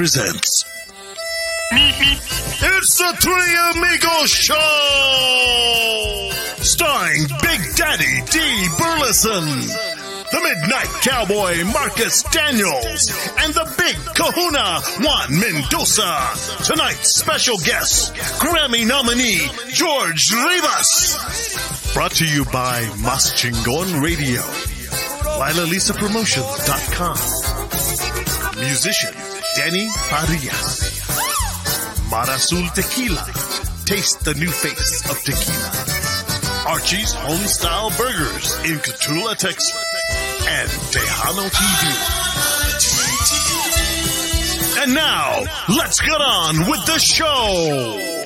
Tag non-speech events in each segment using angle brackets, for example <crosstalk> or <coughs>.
Presents. <laughs> It's the Three Amigos Show! Starring Big Daddy D. Burleson, the Midnight Cowboy Marcus Daniels, and the Big Kahuna Juan Mendoza. Tonight's special guest, Grammy nominee George Rivas. Brought to you by Mas Chingon Radio, LilaLisaPromotions.com, musician Danny Farias. Marasul Tequila. Taste the new face of tequila. Archie's Homestyle Burgers in Cotulla, Texas. And Tejano TV. And now, let's get on with the show.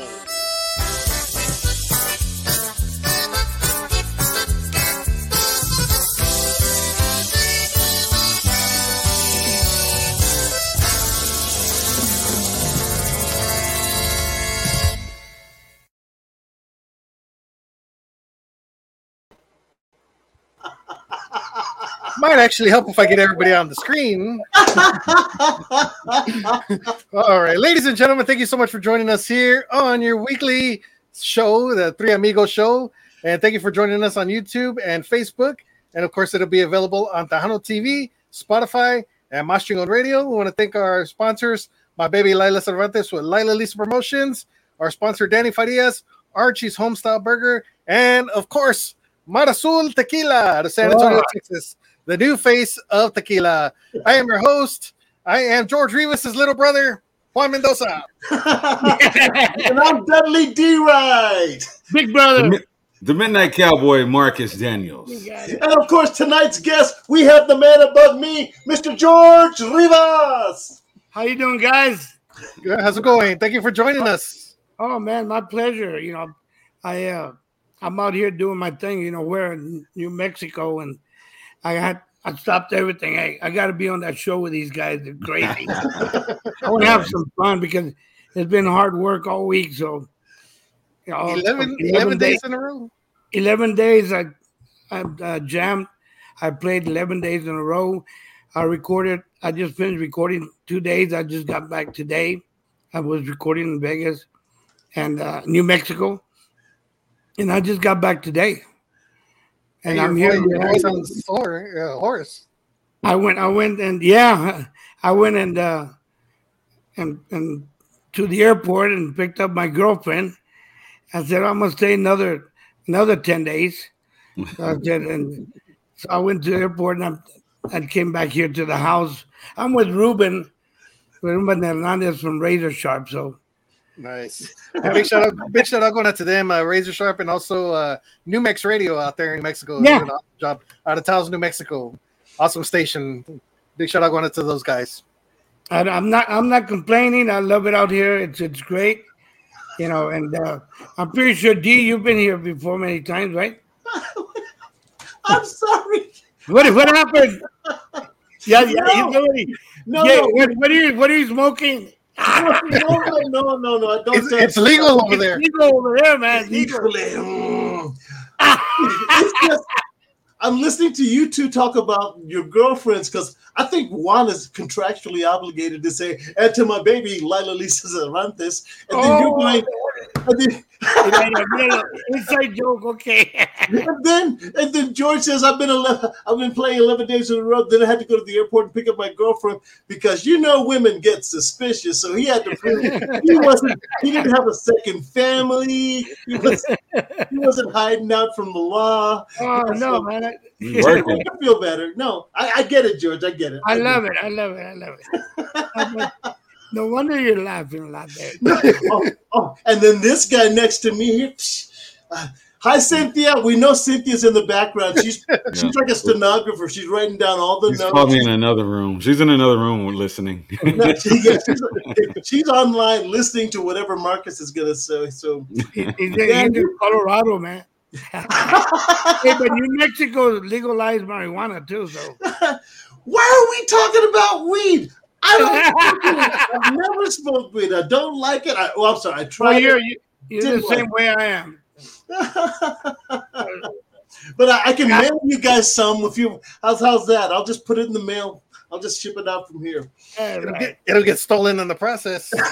Might actually help if I get everybody on the screen. <laughs> All right, ladies and gentlemen, thank you so much for joining us here on your weekly show, the Three Amigos Show. And thank you for joining us on YouTube and Facebook. And of course, it'll be available on Tejano TV, Spotify, and Mas Chingon Radio. We want to thank our sponsors, my baby Lila Cervantes with Lila Lisa Promotions, our sponsor Danny Farias, Archie's Homestyle Burger, and of course, Marasul Tequila out of San Antonio, Wow. Texas, the new face of tequila. I am your host. I am George Rivas' little brother, Juan Mendoza. <laughs> and I'm Dudley D. Right. Big brother. Mi- the Midnight Cowboy, Marcus Daniels. And of course, tonight's guest, we have the man above me, Mr. George Rivas. How you doing, guys? Good, How's it going? Thank you for joining us. Oh man, my pleasure. You know, I uh I'm out here doing my thing, you know, we're in New Mexico and I had I stopped everything. I, I gotta be on that show with these guys. They're crazy. <laughs> I want to have some fun because it's been hard work all week. So you know, 11, 11 days in a row. 11 days I I uh, jammed. I played 11 days in a row. I recorded. I just finished recording two days. I just got back today. I was recording in Vegas and uh, New Mexico, and I just got back today. And I'm here. voice- Your voice sounds sore, uh, hoarse. I went. I went and yeah, I went and uh, and and to the airport and picked up my girlfriend. I said I'm gonna stay another another ten days. So I <laughs> said, and so I went to the airport and I, I came back here to the house. I'm with Ruben, Ruben Hernandez from Razor Sharp. So Nice. <laughs> Big shout out, big shout out going out to them, uh, Razor Sharp, and also uh, New Mex Radio out there in New Mexico. Yeah. Doing an awesome job out of Taos, New Mexico. Awesome station. Big shout out going out to those guys. I, I'm not I'm not complaining. I love it out here. It's it's great, you know. And uh, I'm pretty sure D, you've been here before many times, right? <laughs> I'm sorry. What what happened? <laughs> Yeah, yeah. No. you already, No, yeah, no, what, what are you what are you smoking? No, no, no, no, no. Don't It's, it's legal over there. You go over there, man. You go- Equally. Mm. It's just- I'm listening to you two talk about your girlfriends because I think Juan is contractually obligated to say, and to my baby, Lila Lisa Cervantes. And then you're Oh. going, <laughs> Inside joke, okay. <laughs> and then and then George says, I've been 11, I've been playing 11 days in a row. Then I had to go to the airport and pick up my girlfriend because you know women get suspicious. So he had to prove he <laughs> wasn't he didn't have a second family. He, wasn't, he wasn't hiding out from the law. Oh no, man. I, I feel better. No, I, I get it, George. I get it. I love it. I love it. I love it. No wonder you're laughing like that. <laughs> oh, oh, and then this guy next to me psh, uh, Hi, Cynthia. We know Cynthia's in the background. She's <laughs> she's like a stenographer. She's writing down all the She's notes. called me in another room. She's in another room listening. <laughs> No, she- yeah, she's, she's online listening to whatever Marcus is gonna say. So He's in, he's in Colorado, man. Hey, but New Mexico legalized marijuana too, so why are we talking about weed? I don't. <laughs> I've never smoked weed. I don't like it. I, oh, I'm sorry. I well, tried. you're you- you're the same like way I am. <laughs> but I, I can mail you guys some if you. How's how's that? I'll just put it in the mail I'll just ship it out from here. It'll right. get, it'll get stolen in the process. <laughs>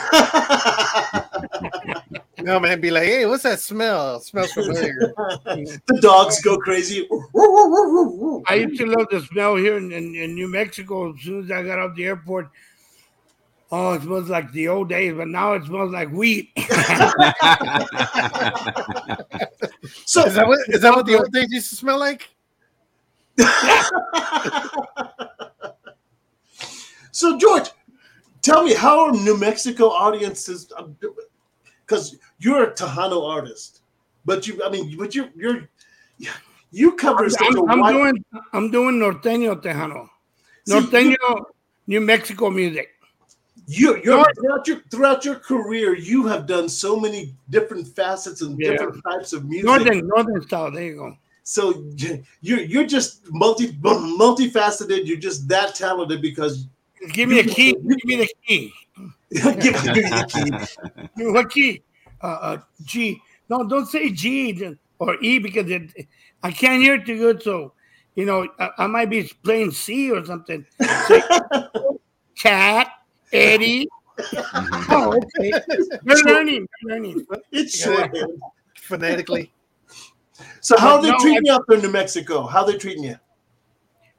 No man, be like, hey, what's that smell? It smells familiar. <laughs> the dogs go crazy. I used to love the smell here in, in, in New Mexico. As soon as I got off the airport, oh, it smells like the old days, but now it smells like wheat. <laughs> So Is that what is that what the old days used to smell like? So, George, tell me how are New Mexico audiences? Uh, because you're a Tejano artist, but you, I mean, but you're you're you cover I'm, I'm wide. doing I'm doing norteño tejano, See, norteño New Mexico music. you, you're throughout your throughout your career, you have done so many different facets and Yeah. different types of music. Northern northern style. There you go. So you're you're just multi <laughs> multifaceted. You're just that talented because Give me a key. Give me the key. give, <laughs> give me the key. What key? Uh, uh, G. No, don't say G or E because it, I can't hear it too good. So, you know, I, I might be playing C or something. Say, <laughs> Cat, Eddie. Oh, okay. You're learning. You're learning. It's Yeah. Phonetically. So how are they No, treating you up in New Mexico? How they treating you?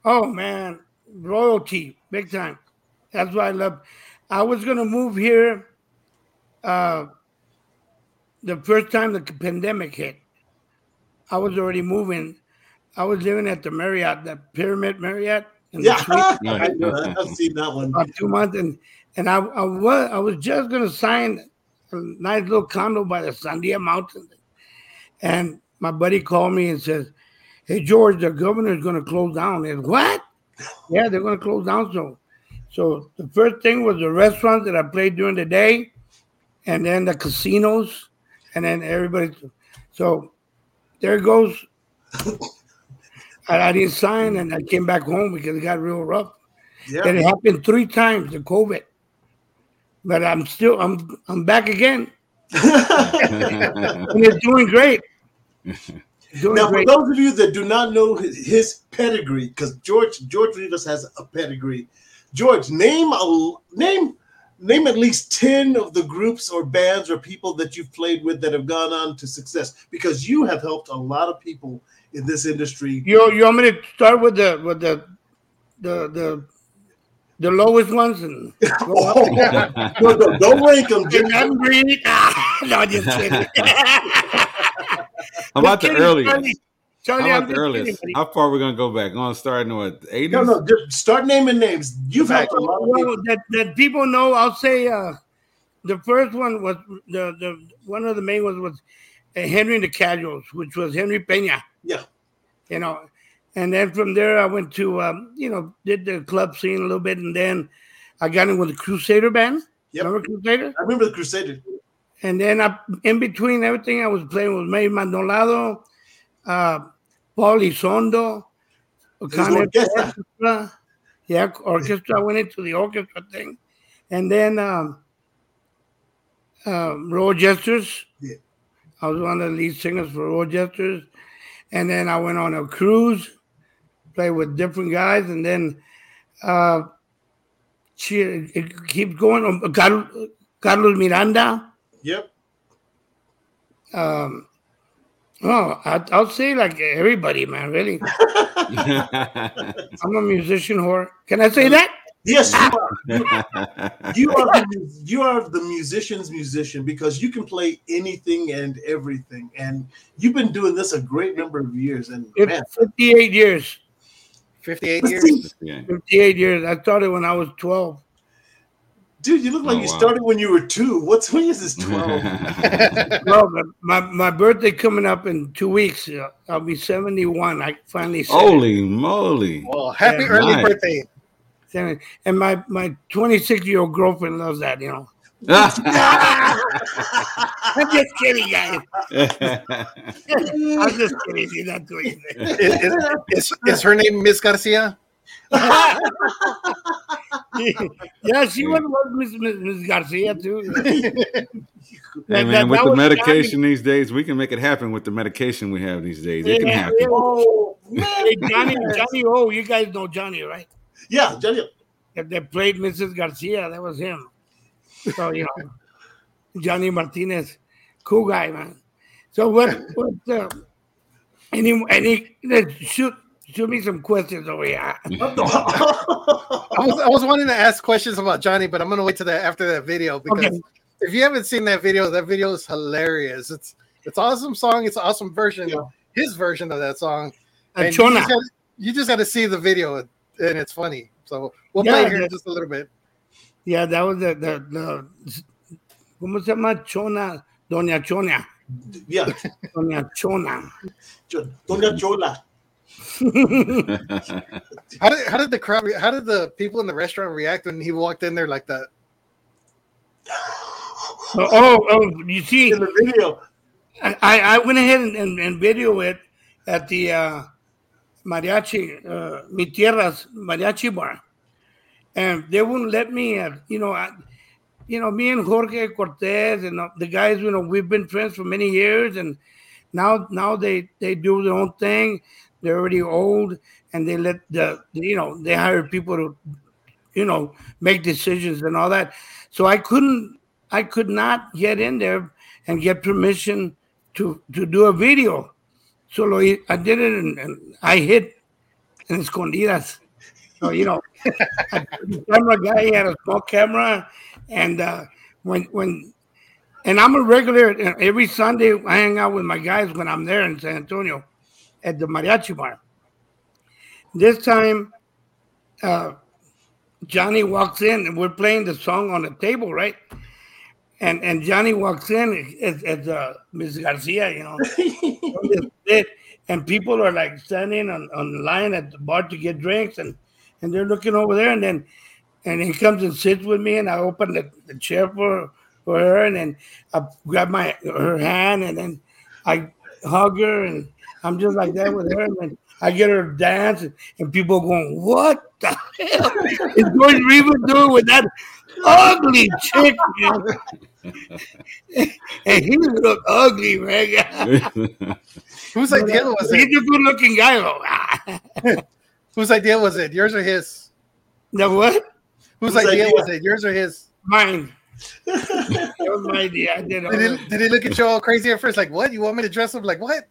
Oh man, royalty, big time. That's why I love. I was gonna move here uh the first time the pandemic hit. I was already moving. I was living at the Marriott, the Pyramid Marriott Yeah, <laughs> I. I've seen that one. about two months, and and I, I was I was just gonna sign a nice little condo by the Sandia Mountain, and my buddy called me and says, "Hey George, the governor's gonna close down." And what? <laughs> Yeah, they're gonna close down. So, so the first thing was the restaurants that I played during the day, and then the casinos, and then everybody. So there goes. <coughs> I, I didn't sign, and I came back home because it got real rough. Yeah. And it happened three times, the COVID. But I'm still I'm I'm back again. <laughs> And it's doing great. <laughs> Doing Now, for those of you that do not know his, his pedigree, because George George Rivas has a pedigree. George, name a name name at least ten of the groups or bands or people that you've played with that have gone on to success, because you have helped a lot of people in this industry. You you want me to start with the with the the the the lowest ones and <laughs> go up? no, no, don't rank them. And then breathe. Ah, no, just kidding. <laughs> How about the Just earliest? Charlie. Charlie, How I'm about the just earliest? kidding, buddy. How far are we gonna go back? On starting what? the 80s? No, no, just start naming names. You've had a lot of people. well, that, that people know, I'll say uh, the first one was the, the one of the main ones was uh, Henry the Casuals, which was Henry Peña. Yeah. You know, and then from there I went to um, you know did the club scene a little bit, and then I got in with the Crusader band. Yep. Remember Crusader? I remember the Crusader. And then I, in between everything, I was playing with May Maldonado, uh, Paul Isondo, orquesta. Orchestra. Yeah, orchestra. I went into the orchestra thing. And then um, uh, Royal Jesters. Yeah. I was one of the lead singers for Royal Jesters. And then I went on a cruise, played with different guys. And then uh, she, it keeps going. Um, Carlos Miranda. Yep. Um, oh, I, I'll say like everybody, man. Really, <laughs> I'm a musician whore. Can I say that? Yes, you are. <laughs> You are, the, you are the musician's musician because you can play anything and everything. And you've been doing this a great number of years. And man, 58 years. 58 years. 58 years. I started when I was 12. Dude, you look like Oh, you wow. started when you were two. What's when is this <laughs> 12? No, but my, my birthday coming up in two weeks. Uh, I'll be 71. I finally said it. Holy moly! Well, happy Yeah, early nice. birthday. Seven- And my my 26 year old girlfriend loves that. You know. <laughs> I'm just kidding, guys. <laughs> I'm just kidding. She's not doing it. Is, is, is, is her name Miss Garcia? <laughs> yeah, she was, was Miss, Miss, Miss Garcia too. <laughs> Hey That- man, that- with that the was medication these days, we can make it happen with the medication we have these days. It can Yeah, happen. yeah. oh, man. Hey, Johnny, Johnny oh, you guys know Johnny, right? Yeah, Johnny. that, that played Mrs. Garcia. That was him. So you know, Johnny Martinez, cool guy, man. So what? What? Uh, any? Any? let's Shoot! Shoot me some questions over here. What I was, I was wanting to ask questions about Johnny, but I'm gonna wait to that after that video because Okay. if you haven't seen that video, that video is hilarious. It's it's awesome song. It's an awesome version, Yeah. his version of that song. And And you Chona. just, gotta, you just got to see the video, and it's funny. So we'll Yeah, play it here in that- just a little bit. Yeah, that was the the, the ¿Cómo se llama? Chona, Doña Chona, yeah, Doña Chona. Cho- Doña Chola. How did how did the crowd? Re- how did the people in the restaurant react when he walked in there like that? Oh, oh, oh, you see, In the video, I, I went ahead and, and, and video it at the uh, mariachi, uh, Mi Tierra's mariachi bar, and they wouldn't let me. Uh, you know, I, you know, me and Jorge Cortez and uh, the guys. You know, we've been friends for many years, and now now they they do their own thing. They're already old, and they let the you know they hire people to you know make decisions and all that. So I couldn't I could not get in there and get permission to to do a video. So I did it and, and I hit in escondidas. So you know, <laughs> the camera guy had a small camera, and uh, when when and I'm a regular every Sunday. I hang out with my guys when I'm there in San Antonio at the mariachi bar. This time, uh, Johnny walks in and we're playing the song on the table, right? And and Johnny walks in as, as uh, Miss Garcia, you know, on this bit, and people are like standing on, on the line at the bar to get drinks, and and they're looking over there, and then and he comes and sits with me, and I open the, the chair for for her, and then I grab my her hand, and then I hug her, and I'm just like that with her, and I get her to dance, and, and people going, "What the hell <laughs> is George Rivas doing with that ugly chick?" man?" <laughs> and he looked ugly, man. Whose idea was it? He's it? a good-looking guy, though. Whose idea was it? Yours or his? the what? Whose Whose idea idea? was it? Yours or his? Mine. <laughs> that was my idea. I did. Did he, did he look at you all crazy at first? Like, what? You want me to dress up like what?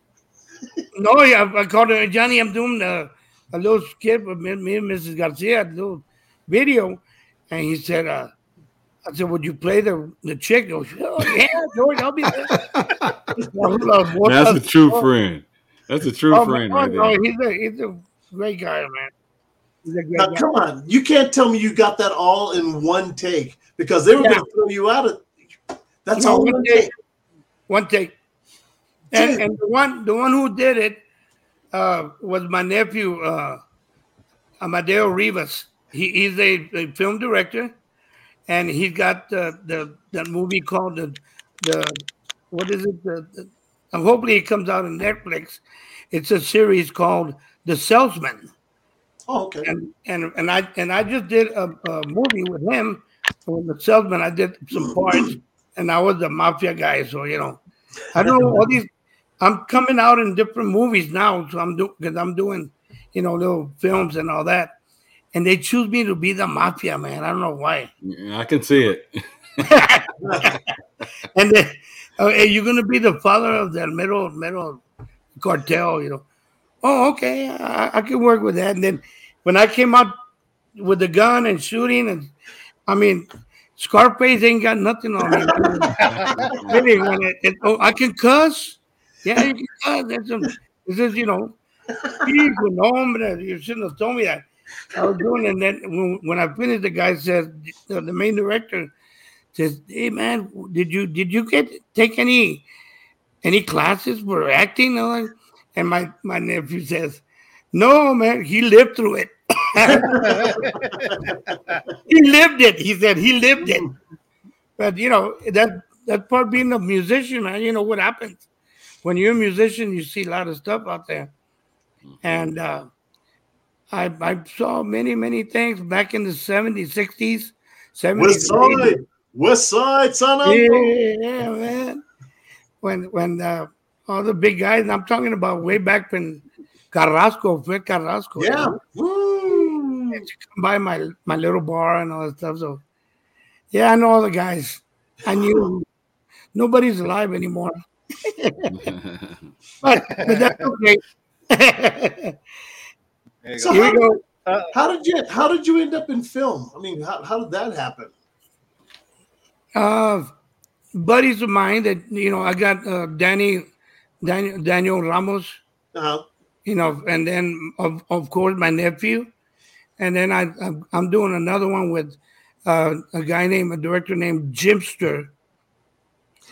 No, yeah, I called her Johnny. I'm doing a, a little skit with me, me and Mrs. Garcia, a little video, and he said, uh, "I said, would you play the the chick?" Goes, "Oh yeah, George, I'll be there." <laughs> That's a true friend. That's a true Oh, friend God, right no, there. he's a he's a great guy, man. He's a great now guy. come on, you can't tell me you got that all in one take because they were Yeah. going to throw you out of. That's No, all one one take. take. One take. And, and the one the one who did it uh, was my nephew uh, Amadeo Rivas. He, he's a, a film director, and he's got the the that movie called the the what is it? The, the, hopefully it comes out on Netflix. It's a series called The Salesman, Oh, okay. and and and I and I just did a, a movie with him. With the salesman, I did some parts, and I was the mafia guy. So you know, I don't know all these. I'm coming out in different movies now, so I'm doing because I'm doing, you know, little films and all that, and they choose me to be the mafia man. I don't know why. Yeah, I can see it. <laughs> And then, uh, hey, you're gonna be the father of the middle middle cartel, you know. Oh, okay, I, I can work with that. And then when I came out with the gun and shooting, and I mean, Scarface ain't got nothing on me. <laughs> really, it, it, oh, I can cuss. Yeah. That's a, this is, you know, hijo, you shouldn't have told me that. I was doing, and then when, when I finished, the guy said, the main director says, "Hey, man, did you did you get take any any classes for acting?" And and my my nephew says, "No, man, he lived through it. <laughs> he lived it." He said he lived it. But you know that that part being a musician, man. You know what happens when you're a musician. You see a lot of stuff out there, and uh, I I saw many many things back in the '70s, '60s, '70s. West 80s. Side, West Side, son of. Yeah, yeah, man. When when uh, all the big guys, I'm talking about way back when Carrasco, fue Carrasco. Yeah. Woo. come by my my little bar and all that stuff. So yeah, I know all the guys. I knew <laughs> nobody's alive anymore. But, but that's okay. So go. Here we go. Uh, How did you how did you end up in film? I mean, how, how did that happen? Uh, buddies of mine that you know, I got uh, Danny, Daniel, Daniel Ramos, Uh, you know, and then of of course my nephew, and then I I'm, I'm doing another one with uh, a guy named a director named Jimster.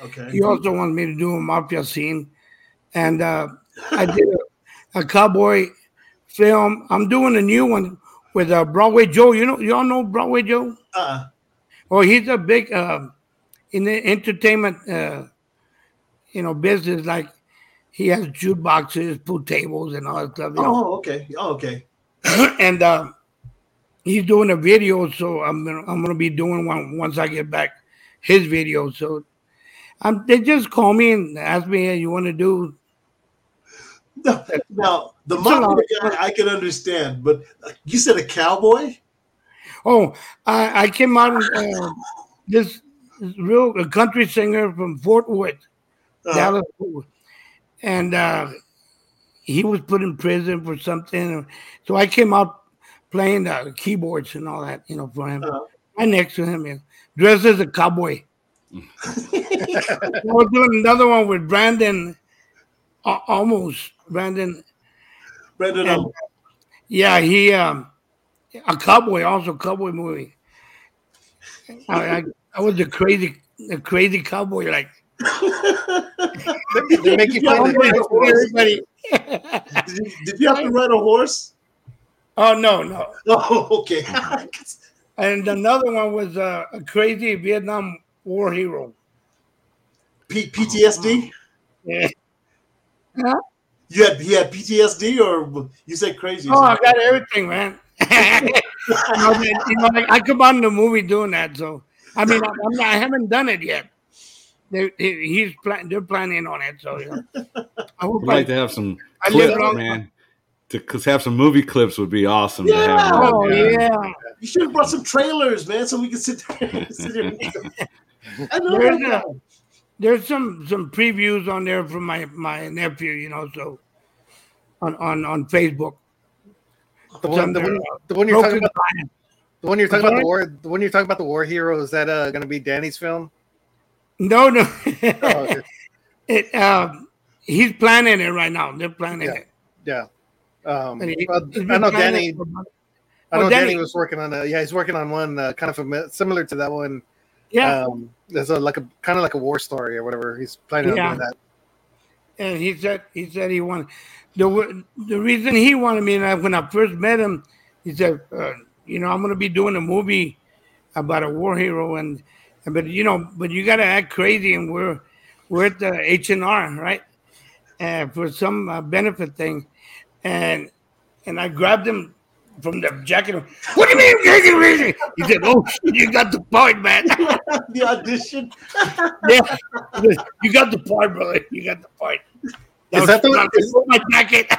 Okay. He also wanted me to do a mafia scene, and uh, I did a, a cowboy film. I'm doing a new one with uh, Broadway Joe. You know, y'all know Broadway Joe. Uh, Oh, he's a big uh, in the entertainment, uh, you know, business. Like he has jukeboxes, pool tables, and all that stuff. You know? oh, okay. Oh, okay. <clears throat> and uh, he's doing a video, so I'm gonna I'm gonna be doing one once I get back his video. So um, they just call me and ask me, "Hey, you want to do?" <laughs> No, now the mafia guy I can understand, but uh, you said a cowboy. Oh, I, I came out uh, this, real a country singer from Fort Worth. Uh, Dallas, and uh, he was put in prison for something. So I came out playing the keyboards and all that, you know, for him. Uh-huh. Right next to him, you know, dressed as a cowboy. <laughs> I was doing another one with Brandon, uh, almost Brandon. Brandon. And, yeah, he um, a cowboy, also cowboy movie. I, I, I was a crazy, a crazy cowboy, like They make you <laughs> Did you have to ride a horse? everybody. Did you, did you have to ride a horse? oh no, no. Oh, okay. <laughs> And another one was uh, a crazy Vietnam War hero. P- PTSD. Uh-huh. Yeah. You had he had PTSD, or you said crazy? Oh, I got everything, man. <laughs> I, mean, you know, like, I come on the movie doing that, so I mean, I'm not, I haven't done it yet. They, he's plan, they're planning on it, so you know. I hope We'd I, like to have some I live clips, long- man. To cause have some movie clips would be awesome. To Yeah. have oh around, yeah. You should have brought some trailers, man, so we can sit there. <laughs> sit there <laughs> and make them. I know There's a- there's some some previews on there from my my nephew, you know, so on on on Facebook. The one, the one, the one you're talking about, Lion. the one you're talking about the war, the one you're talking about the war hero. Is that uh, going to be Danny's film? No, no. Oh, okay. <laughs> it, um, he's planning it right now. They're planning Yeah. it. Yeah. Um, And he- well, he's I know Danny. it for. I Oh, know Danny Danny. was working on a yeah, he's working on one uh, kind of fami- similar to that one. Yeah, Um, there's a like a kind of like a war story or whatever. He's planning Yeah. on doing that. and he said he said he wanted the the reason he wanted me. And I, when I first met him, he said, uh, you know, I'm going to be doing a movie about a war hero, and and- but you know, but you got to act crazy, and we're we're at the H and R, right? And for some uh, benefit thing, and and I grabbed him from the jacket. What do you mean, crazy, crazy? He said, "Oh, you got the point, man. <laughs> the audition. yeah, you got the point, brother. You got the point." Is that the- is- my jacket?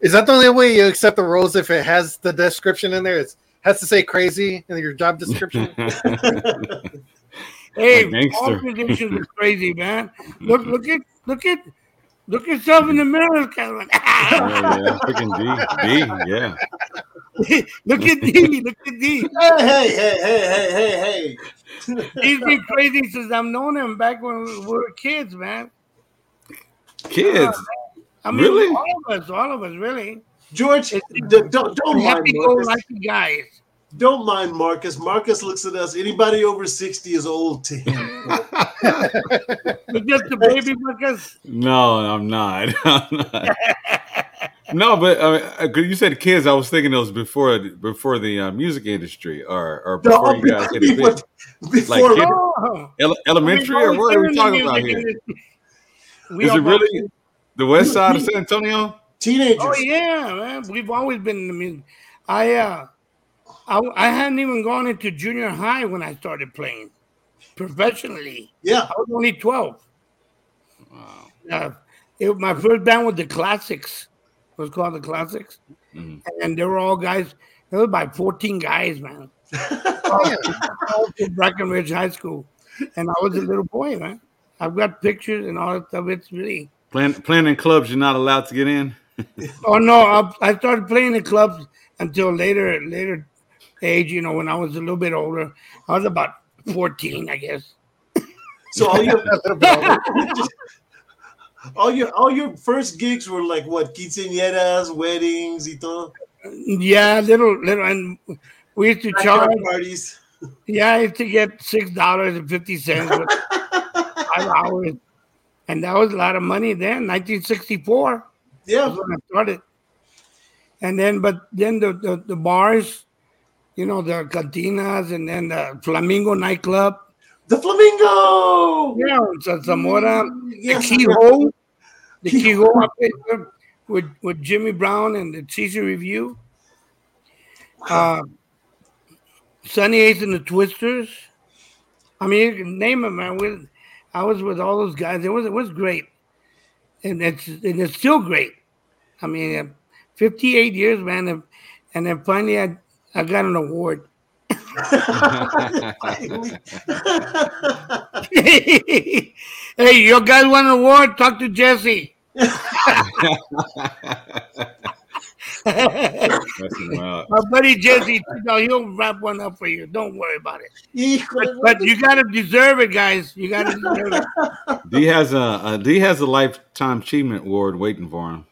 Is that the only way you accept the roles if it has the description in there? It has to say crazy in your job description. <laughs> hey, Like all gangster. musicians are crazy, man. Look, look at, look at, look yourself in the mirror, Kevin. yeah, <laughs> oh, yeah, freaking D, D, yeah. <laughs> look at D, look at D. hey, hey, hey, hey, hey, hey, hey. He's been crazy since I've known him back when we were kids, man. Kids, I mean, Really? all of us, all of us, really. George, It's- d- don't don't mind Happy go Marcus. lucky guys. Don't mind Marcus. Marcus looks at us. Anybody over sixty is old to him. Look at the baby Marcus. no, I'm not. I'm <laughs> not. No, but uh, 'cause you said kids. I was thinking it was before before the uh, music industry, or or before you guys hit it big. before, before Like, kid- Oh, Ele- elementary, or what are we talking about here? We Is it really the west side of San Antonio? teenagers. Oh yeah, man. We've always been in the music. I uh, I, I hadn't even gone into junior high when I started playing professionally. Yeah. I was only twelve. Wow. Uh, it, my first band was the Classics. It was called the Classics, Mhm. and they were all guys. It was by 14 guys, man. <laughs> all to Brackenridge High School. And I was a little boy, man. I've got pictures and all that stuff. It's really. Playing, playing in clubs, you're not allowed to get in. oh no, I, I started playing in clubs until later, later age. You know, when I was a little bit older, I was about 14, I guess. So all your <laughs> <laughs> all your all your first gigs were like what quinceañeras, weddings, y todo. Yeah, little little, and we used to charge parties. Yeah, I used to get six dollars and fifty cents five <laughs> hours, and that was a lot of money then. 1964. Yeah, when I started. And then, but then the, the, the bars, you know, the cantinas, and then the Flamingo nightclub. The Flamingo. Yeah, so Zamora, Yes, the Keyhole, the Keyhole with with Jimmy Brown and the Caesar Review. Uh, Sunny Ace and the Twisters. I mean, you can name them, man. We, I was with all those guys. It was it was great, and it's and it's still great. I mean, uh, 58 years, man, and, and then finally I I got an award. <laughs> hey, you guys want an award? Talk to Jesse. <laughs> My buddy Jesse, you know, he'll wrap one up for you. Don't worry about it. Híjole, But you gotta deserve it, guys. You gotta deserve it. <laughs> D has a, a D has a lifetime achievement award waiting for him.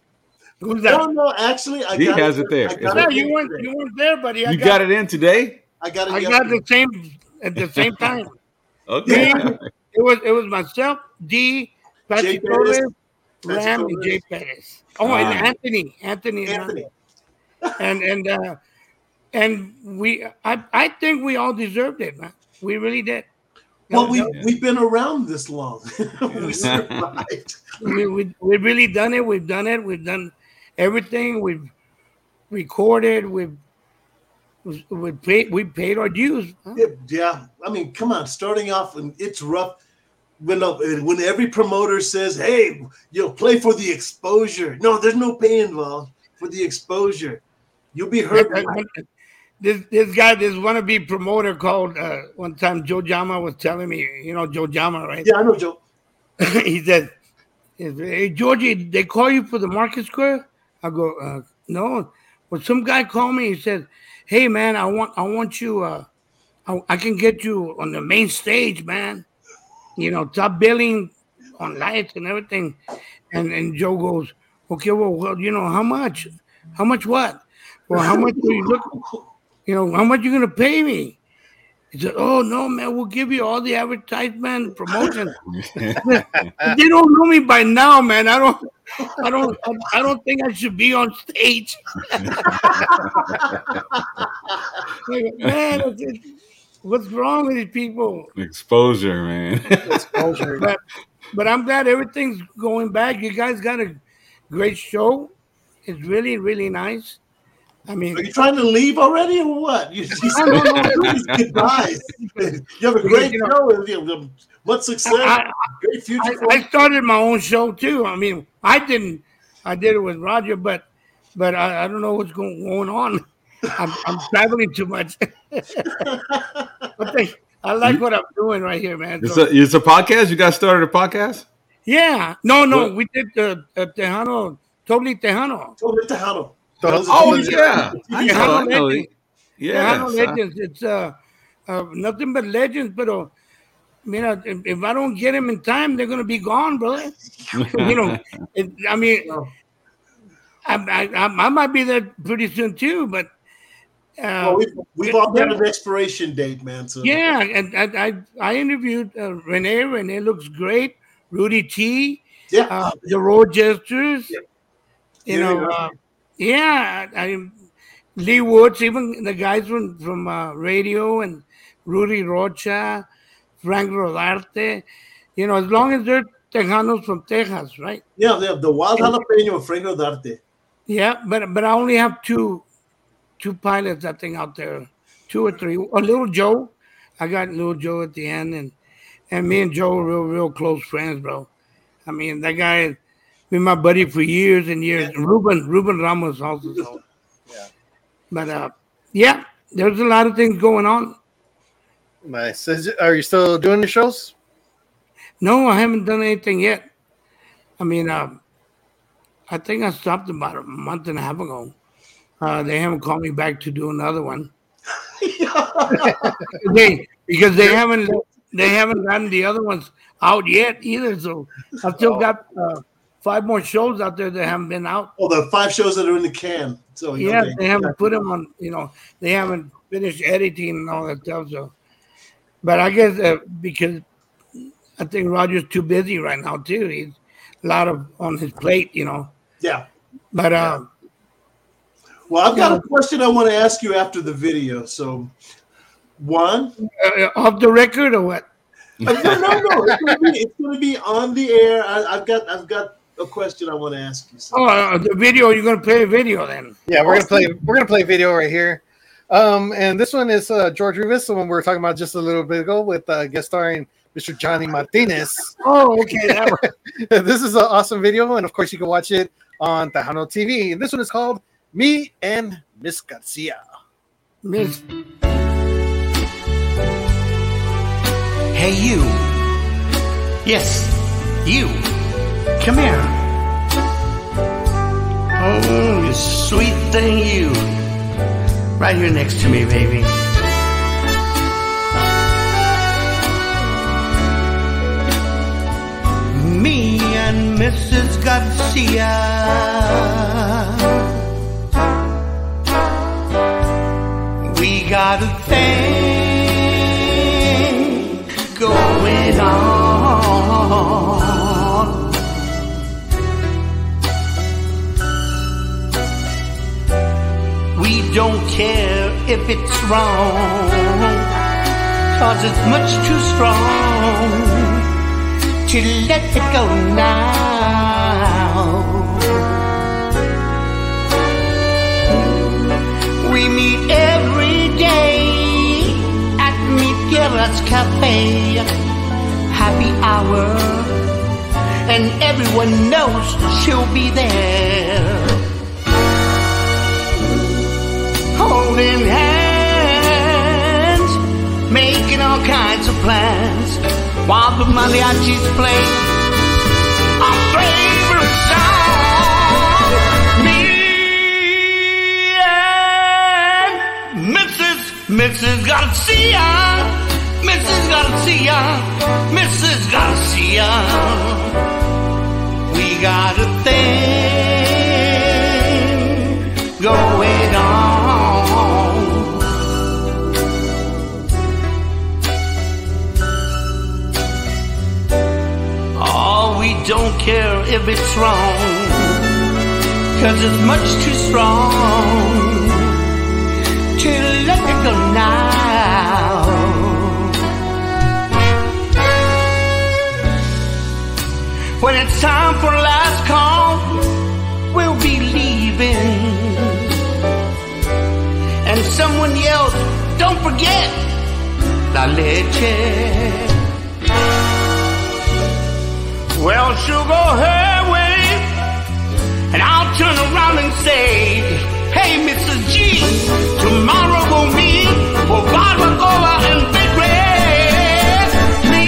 Who's No, that? no, actually, I He got has it there. I got Yeah, it you weren't yesterday. you weren't there, buddy. I You got, got it in today? I got it. I got the same at the same <laughs> time. Okay. It was it was myself, D, Patsy Jay Perez, Torres, Ram, and Jay Perez. Oh, Ah. and Anthony, Anthony, Anthony. <laughs> and and uh, and we, I I think we all deserved it, man. We really did. Well, we, we've been around this long. <laughs> we survived. we, we we've really done it. We've done it. We've done everything. We've recorded. We've we paid we paid our dues. huh? Yeah, yeah, I mean, come on. Starting off, and it's rough. When when every promoter says, "Hey, you'll play for the exposure," no, there's no pay involved for the exposure. You'll be heard. This this guy, this wannabe promoter called uh, one time. Joe Jama was telling me, you know Joe Jama, right? yeah, I know, Joe. <laughs> he said, "Hey Georgie, they call you for the Market Square?" I go, uh, "No." Well, some guy called me. He said, "Hey man, I want I want you. Uh, I, I can get you on the main stage, man. You know, top billing on lights and everything." And and Joe goes, "Okay, well, well, you know how much? How much what? Well, how much are you look? You know, how much you gonna pay me?" He said, "Oh no, man, we'll give you all the advertisement promotion." <laughs> They don't know me by now, man. I don't, I don't, I don't think I should be on stage. Like, man, it's- it's- what's wrong with these people? Exposure, man. Exposure. But, but I'm glad everything's going back. You guys got a great show. It's really, really nice. I mean, Are you trying to leave already, or what? You, goodbyes. You have a great You know- show and you have much success. I, great future. I, I started my own show too. I mean, I didn't. I did it with Roger, but but I, I don't know what's going, going on. I'm, I'm traveling too much. <laughs> but they, I like what I'm doing right here, man. It's So- a, it's a podcast. You guys started a podcast. yeah, no, no, What? we did the uh, Tejano, totally Tejano. Totally Tejano. So- That was a Oh TV yeah, Yeah, know. I know. legends. Yes, Tejano I- legends. It's uh, uh, nothing but legends. But uh, mira, if, if I don't get them in time, they're gonna be gone, brother. <laughs> you know, it, I mean, I, I, I, I might be there pretty soon too, but uh, Well, we've, we've all got an expiration date, man. So yeah, and I I, I interviewed uh, Renee. Renee looks great. Rudy T, yeah. uh, the Royal Jesters. You Yeah, know, yeah. I, Lee Woods, even the guys from from uh, radio and Rudy Rocha, Frank Rodarte. You know, as long as they're Tejanos from Texas, right? yeah, they have the Wild Jalapeno and Frank Rodarte. Yeah, but but I only have two two pilots I think out there, two or three. A little Joe, I got little Joe at the end, and and me and Joe are real real close friends, bro. I mean that guy been my buddy for years and years. Ruben Ruben Ramos also. So. Yeah. But uh, yeah, there's a lot of things going on. Nice. Are you still doing the shows? No, I haven't done anything yet. I mean, um, I think I stopped about a month and a half ago. Uh, they haven't called me back to do another one. <laughs> they because they haven't they haven't gotten the other ones out yet either. So I've still got uh, five more shows out there that haven't been out. Oh, the five shows that are in the can. So Yeah, okay. they haven't put them on. You know, they haven't finished editing and all that stuff. So, but I guess uh, because I think Roger's too busy right now too. He's a lot of on his plate. You know, Yeah. but uh, Well, I've got a question I want to ask you after the video. So, one, uh, off the record or what? Uh, no, no, no. It's be, it's gonna be on the air. I, I've got, I've got a question I want to ask you. So, Oh, uh, the video. You're gonna play a video then? Yeah, we're gonna play. We're gonna play video right here. Um, and this one is uh, George Rivas, the one we were talking about just a little bit ago, with uh, guest starring Mr. Johnny Martinez. Oh, okay. <laughs> This is an awesome video, and of course, you can watch it on Tejano TV. And this one is called "Me and Miss Garcia." Miss. Hey, you. Yes, you. Come here. Oh, you sweet thing, you. Right here next to me, baby. Me and Mrs. Garcia. We got a thing going on. Don't care if it's wrong, cause it's much too strong to let it go now. We meet every day at Miguela's Cafe, happy hour, and everyone knows she'll be there. While the mariachis play our favorite song. Me and Mrs. Mrs. Garcia, Mrs. Garcia, Mrs. Garcia. We got a thing care if it's wrong, cause it's much too strong to let it go now. When it's time for last call, we'll be leaving. And someone yells, Don't forget la leche. Well, she'll go her way, and I'll turn around and say, Hey, Mrs. G, tomorrow we'll meet for barbacoa and big red. Me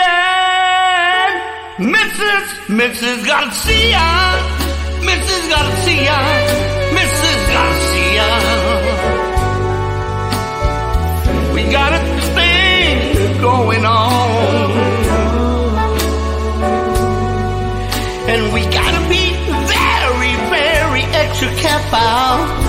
and Mrs. Mrs. Garcia, Mrs. Garcia, Mrs. Garcia. We got a pau.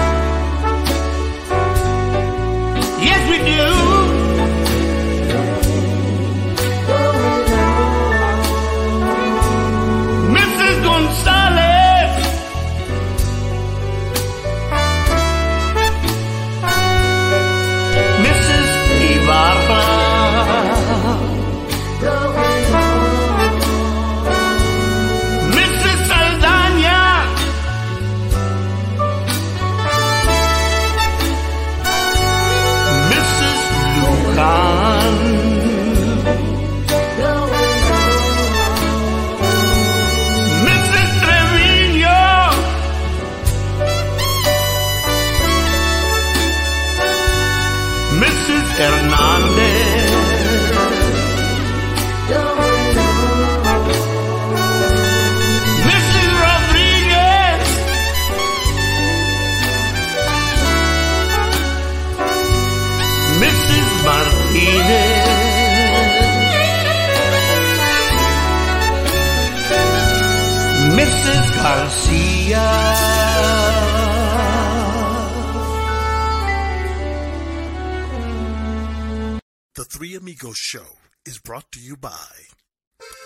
Amigos Show is brought to you by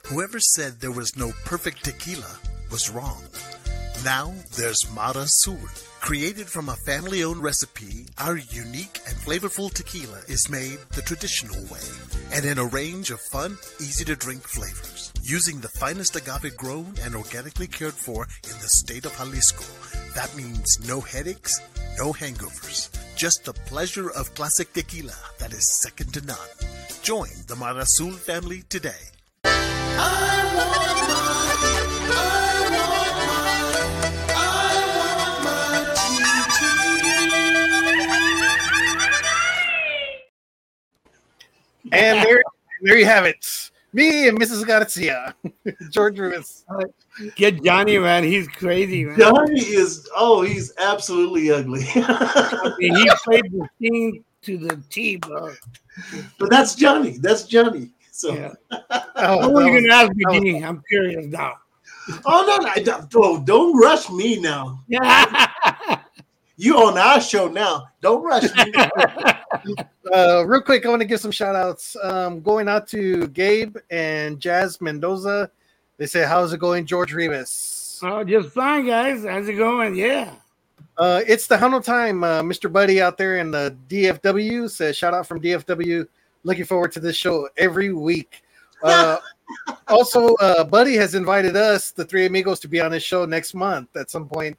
whoever said there was no perfect tequila was wrong. Now there's Mara Sul. Created from a family owned recipe, our unique and flavorful tequila is made the traditional way and in a range of fun, easy to drink flavors. Using the finest agave grown and organically cared for in the state of Jalisco. That means no headaches, no hangovers. Just the pleasure of classic tequila that is second to none. Join the Mara Sul family today. And there, there you have it. Me and Mrs. Garcia, <laughs> George Rivas. Get Johnny, man. He's crazy, man. Johnny is oh, he's absolutely ugly. <laughs> He played the scene to the T, bro. but that's Johnny. That's Johnny. So Yeah. <laughs> Oh, What were you gonna ask me, Dean? I'm curious now. oh no, no, I don't, oh, don't rush me now. Yeah. <laughs> You on our show now. Don't rush me. <laughs> Uh, real quick, I want to give some shout outs. Um, going out to Gabe and Jazz Mendoza. They say, How's it going, George Rivas? oh, just fine, guys. How's it going? Yeah. Uh, it's the Hunnel time. Uh, Mr. Buddy out there in the DFW says, Shout out from DFW. Looking forward to this show every week. <laughs> Uh, also, uh, Buddy has invited us, the three amigos, to be on his show next month at some point.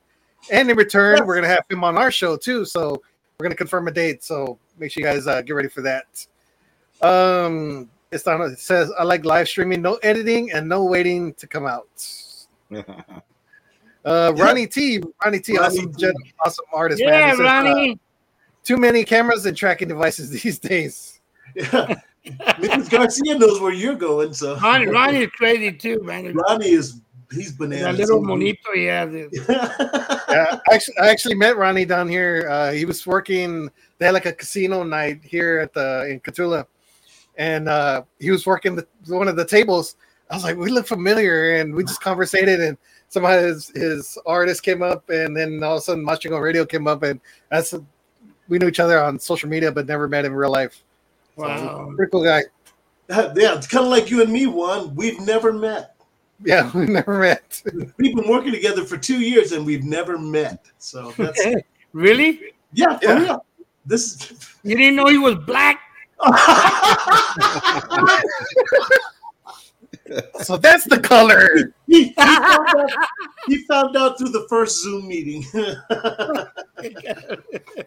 And in return, we're going to have him on our show too. So we're going to confirm a date. So make sure you guys uh, get ready for that. Um, it's on, it says, I like live streaming, no editing, and no waiting to come out. <laughs> Uh, Ronnie T, Ronnie T, Ronnie awesome, T. gen- awesome artist, man. Yeah, He says, uh, Ronnie. too many cameras and tracking devices <laughs> these days. Yeah. <laughs> Mrs. Garcia knows where you're going, so Ronnie, Ronnie is crazy too, man. Ronnie is he's bananas. That bananas. little monito he has. is- <laughs> Yeah, I actually, I actually met Ronnie down here. Uh, he was working. They had like a casino night here at the in Cotulla, and uh, he was working the, one of the tables. I was like, we look familiar, and we just conversated, and somehow his, his artist came up, and then all of a sudden, Mas Chingon Radio came up, and that's we knew each other on social media, but never met in real life. So, Wow. pretty cool guy. yeah, it's kind of like you and me, one. We've never met. Yeah, <laughs> we never met. We've been working together for two years and we've never met. So <laughs> that's Really? yeah, for Yeah. real. This is You didn't know he was black? <laughs> So that's the color. he, he found out, he found out through the first Zoom meeting.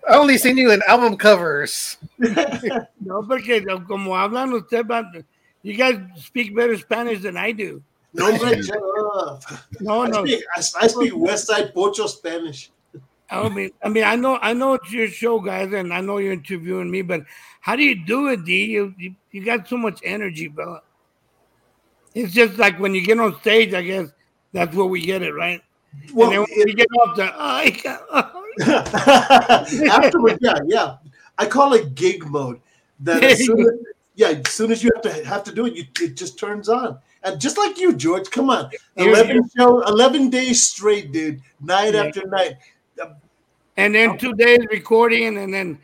I only seen you in album covers. No, porque como hablan usted, you guys speak better Spanish than I do. no, man, shut. No, I no. speak, I, I speak West Side Pocho Spanish. I mean, I mean, I know, I know it's your show, guys, and I know you're interviewing me, but how do you do it, D? You, you, you got so much energy, bro. It's just like when you get on stage, I guess that's where we get it, right? Well, and then when it- we get off the, <laughs> oh, <laughs> Afterward, yeah, yeah. I call it gig mode. That as soon as, yeah, as soon as you have to have to do it, you, it just turns on. And just like you, George, come on, eleven show, eleven days straight, dude, night Yeah. after night. Um, and then oh. two days recording, and then,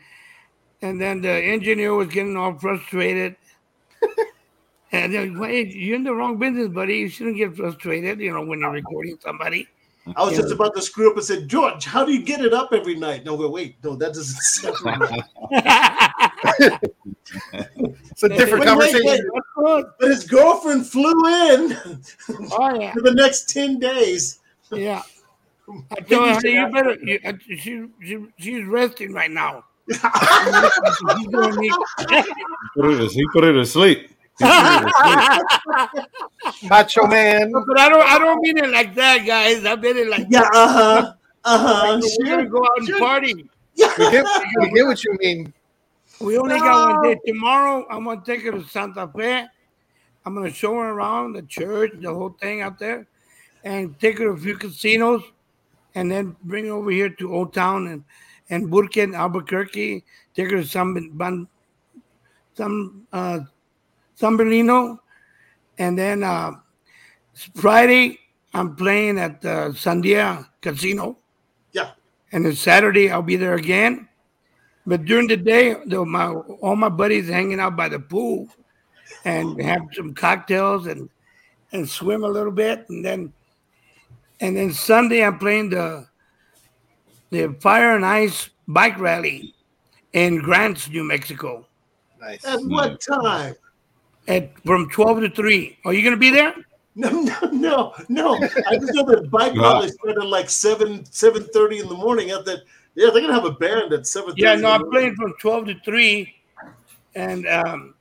and then the engineer was getting all frustrated. And then, wait, you're in the wrong business, buddy. You shouldn't get frustrated, you know, when you're recording somebody. I was Yeah. just about to screw up and said, George, how do you get it up every night? No, wait, wait, no, that doesn't <laughs> sound right. <laughs> It's a different Wait, wait, conversation. wait. That's good. But his girlfriend flew in Oh yeah, <laughs> for the next 10 days. yeah. I told her, honey, you better. You, uh, she, she, she's resting right now. She's gonna need- Put her to, he put her to. He put her to sleep. <laughs> Macho man. but I don't. I don't mean it like that, guys. I mean it like Yeah, uh-huh. Uh-huh. like we're gonna go out and sure. party. We Yeah. get, we get what you mean. We only got one day. Tomorrow, I'm gonna take her to Santa Fe. I'm gonna show her around the church, the whole thing out there, and take her to a few casinos, and then bring her over here to Old Town and and Burken, Albuquerque. Take her to San Ban, some uh, San Bernardino, and then uh, Friday I'm playing at the Sandia Casino. Yeah. And then Saturday I'll be there again. But during the day, though, my all my buddies hanging out by the pool and have some cocktails and and swim a little bit, and then and then Sunday I'm playing the the Fire and Ice bike rally in Grants, New Mexico, Nice. At what time? At from twelve to three. Are you gonna be there? No, no, no, no. I just know that bike Wow. rally started like seven, seven thirty in the morning. At that, yeah, they're gonna have a band at seven. Yeah, no, I'm playing from twelve to three, and um,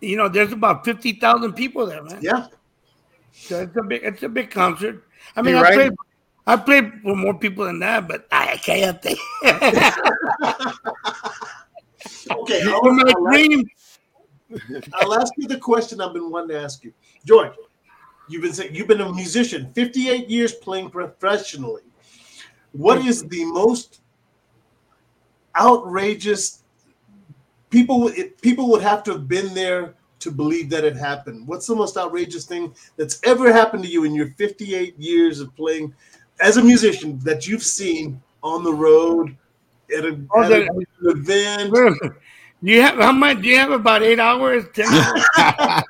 you know, there's about fifty thousand people there, man. Yeah, So it's a big, it's a big concert. I You mean, I right? played, I played for more people than that, but I can't think. <laughs> <laughs> okay. For I'll, my I'll, dream, I'll ask you the question I've been wanting to ask you, George. You've been saying you've been a musician, fifty-eight years playing professionally. What is the most outrageous? People, would- it, people would have to have been there to believe that it happened. What's the most outrageous thing that's ever happened to you in your 58 years of playing as a musician that you've seen on the road at, a, Oh, at an event? <laughs> do you have how much? Do you have about eight hours? hours?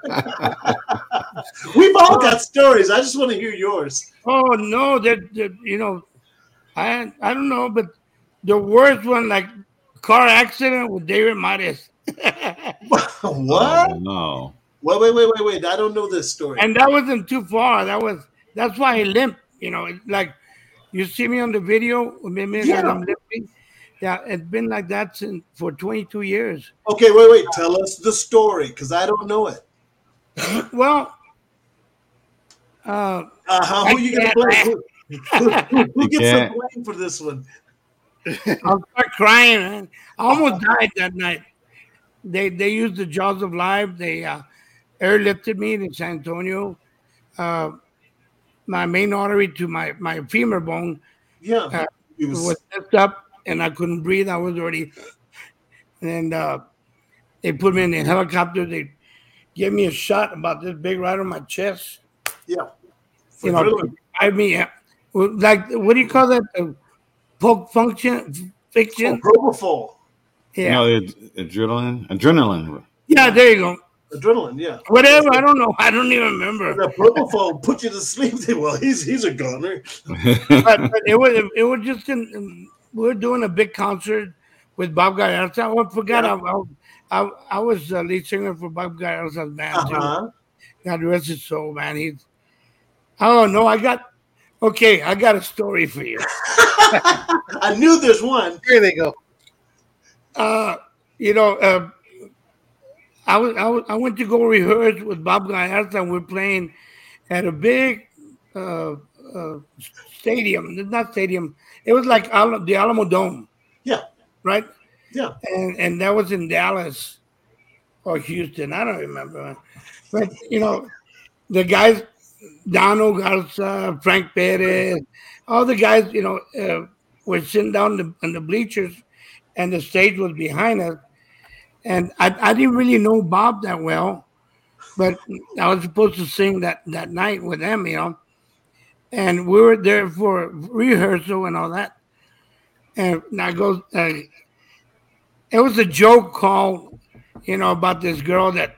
We've all got stories. I just want to hear yours. oh no, that that you know, I I don't know, but the worst one, like car accident with David Marez. <laughs> <laughs> what? Oh, no. Wait, wait, wait, wait, wait. I don't know this story. and that wasn't too far. That was that's why I limp. You know, like you see me on the video. Maybe Yeah. I'm limping. Yeah, it's been like that since for 22 years. okay, wait, wait. Tell us the story because I don't know it. Well, uh, Uh-huh. Who you gonna I blame? Who, who, who gets the blame for this one? I'll start crying. Man. I almost died that night. They they used the jaws of life. They uh, airlifted me in San Antonio. Uh, my main artery to my my femur bone Yeah, Uh, was. was messed up, and I couldn't breathe. I was already, and uh, they put me in the helicopter. They gave me a shot about this big right on my chest. yeah. You know, Really? I mean, like what do you call that? Uh, poke function Oh, fiction. propofol, Yeah, No, the adrenaline. Adrenaline. yeah. There you go. adrenaline. Yeah. Whatever. I don't know. I don't even remember. The propofol put you to sleep. <laughs> Well, he's he's a goner. But, but it was it was just in, in- we were doing a big concert with Bob Gallarza. I forgot I, I, I, I was the lead singer for Bob Gallarza's band. Uh-huh. God rest his soul, man. He's oh no, I got okay, I got a story for you. <laughs> I knew there's one. Here they go. Uh you know, uh I was, I was I went to go rehearse with Bob Gallarza and we're playing at a big uh, uh stadium, not stadium. It was like Al- the Alamo Dome. Yeah. Right? Yeah. and and that was in Dallas or Houston. I don't remember, but you know, the guys, Dono Garza, Frank Perez, all the guys, you know, uh, were sitting down the, on the bleachers, and the stage was behind us. And I, I didn't really know Bob that well, but I was supposed to sing that that night with them, you know. And we were there for rehearsal and all that. And I go, uh, it was a joke called, you know, about this girl that,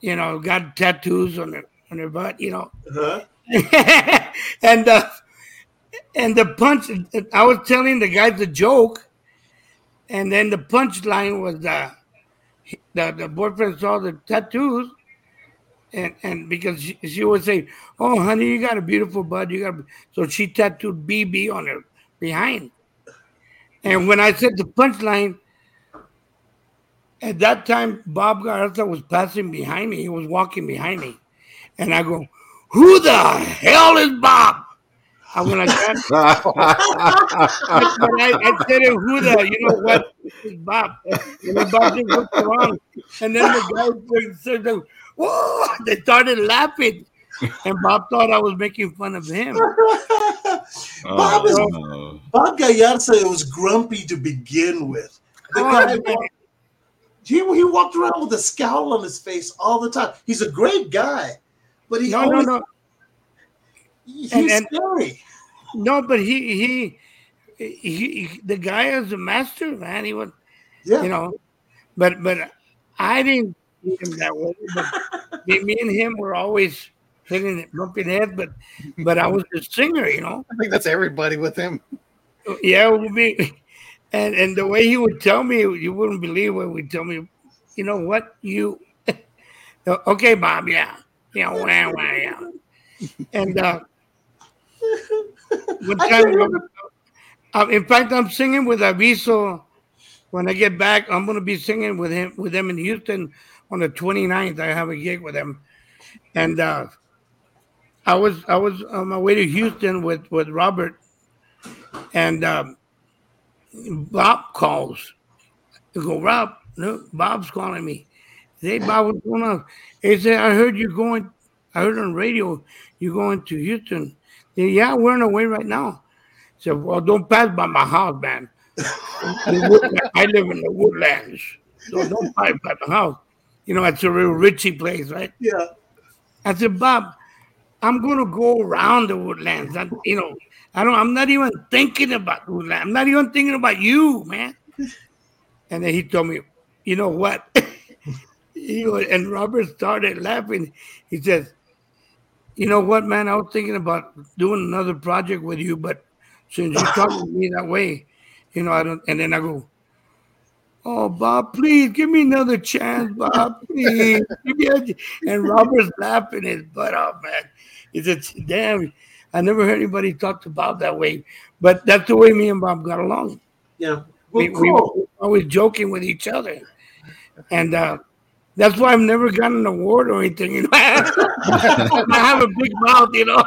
you know, got tattoos on her on her butt, you know. Uh-huh. <laughs> and uh, and the punch, I was telling the guys the joke, and then the punchline was uh, the the boyfriend saw the tattoos, and and because she, she would say, "Oh, honey, you got a beautiful butt," you got, so she tattooed BB on her behind. And when I said the punchline, at that time, Bob Garza was passing behind me. He was walking behind me. And I go, Who the hell is Bob? I went like that. But I, I said it, who the, you know what, this is Bob. And then Bob just looked around. And then the guys said, Whoa, they started laughing. And Bob thought I was making fun of him. <laughs> Bob is Oh, Bob Gallarza was grumpy to begin with. The Oh, guy, man. he, he walked around with a scowl on his face all the time. He's a great guy, but he No, no, no. He's And- and- scary. No, but he he he, he, the guy is a master, man. He was, Yeah. you know, but but I didn't see him that way. But me, and him were always hitting it, bumping heads. But but I was the singer, you know. I think that's everybody with him. Yeah, it would be. And and the way he would tell me, you wouldn't believe what he'd tell me. You know what? You <laughs> okay, Bob? Yeah, yeah, wah, yeah. And uh, one I time, can't in fact, I'm singing with Aviso. When I get back, I'm gonna be singing with him with them in Houston on the 29th. I have a gig with them, and uh, I was I was on my way to Houston with with Robert, and um, Bob calls. I go, Rob, no, Bob's calling me. Hey, Bob, what's going on? He said, I heard you going. I heard on radio you're going to Houston. He yeah, we're on our way right now. I said, well, don't pass by my house, man. I live in the woodlands, so don't pass by my house. You know, it's a real Richie place, right? Yeah. I said, Bob, I'm gonna go around the woodlands. I, you know, I don't. I'm not even thinking about woodlands. I'm not even thinking about you, man. And then he told me, you know what? <laughs> he go, and Robert started laughing. He says, you know what, man? I was thinking about doing another project with you, but since you're talking to me that way, you know, I don't. And then I go, Oh, Bob, please give me another chance, Bob. Please. <laughs> Give me a-" and Robert's laughing his butt off, man. He said, Damn, I never heard anybody talk to Bob that way. But that's the way me and Bob got along. Yeah. Well, We, we were always joking with each other. And uh, that's why I've never gotten an award or anything. You know? <laughs> I have a big mouth, you know.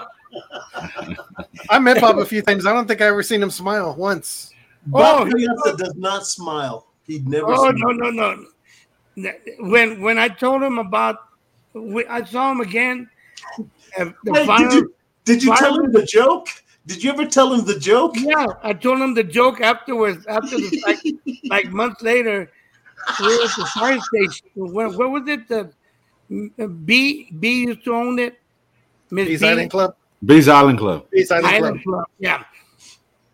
I met Bob a few times. I don't think I ever seen him smile once. Oh, Bob Oh, he- Piazza does not smile. He'd never. Oh smile. no no no! When when I told him about, I saw him again. The Hey, final, did you did you tell him the joke? Did you ever tell him the joke? yeah, I told him the joke afterwards. After the like, <laughs> like months later, we were at the fire station. Where, where was it? The uh, B B used to own it. Miss Peace B? Island Club. Bees Island Club. Peace Island, Island Club. Club. Yeah.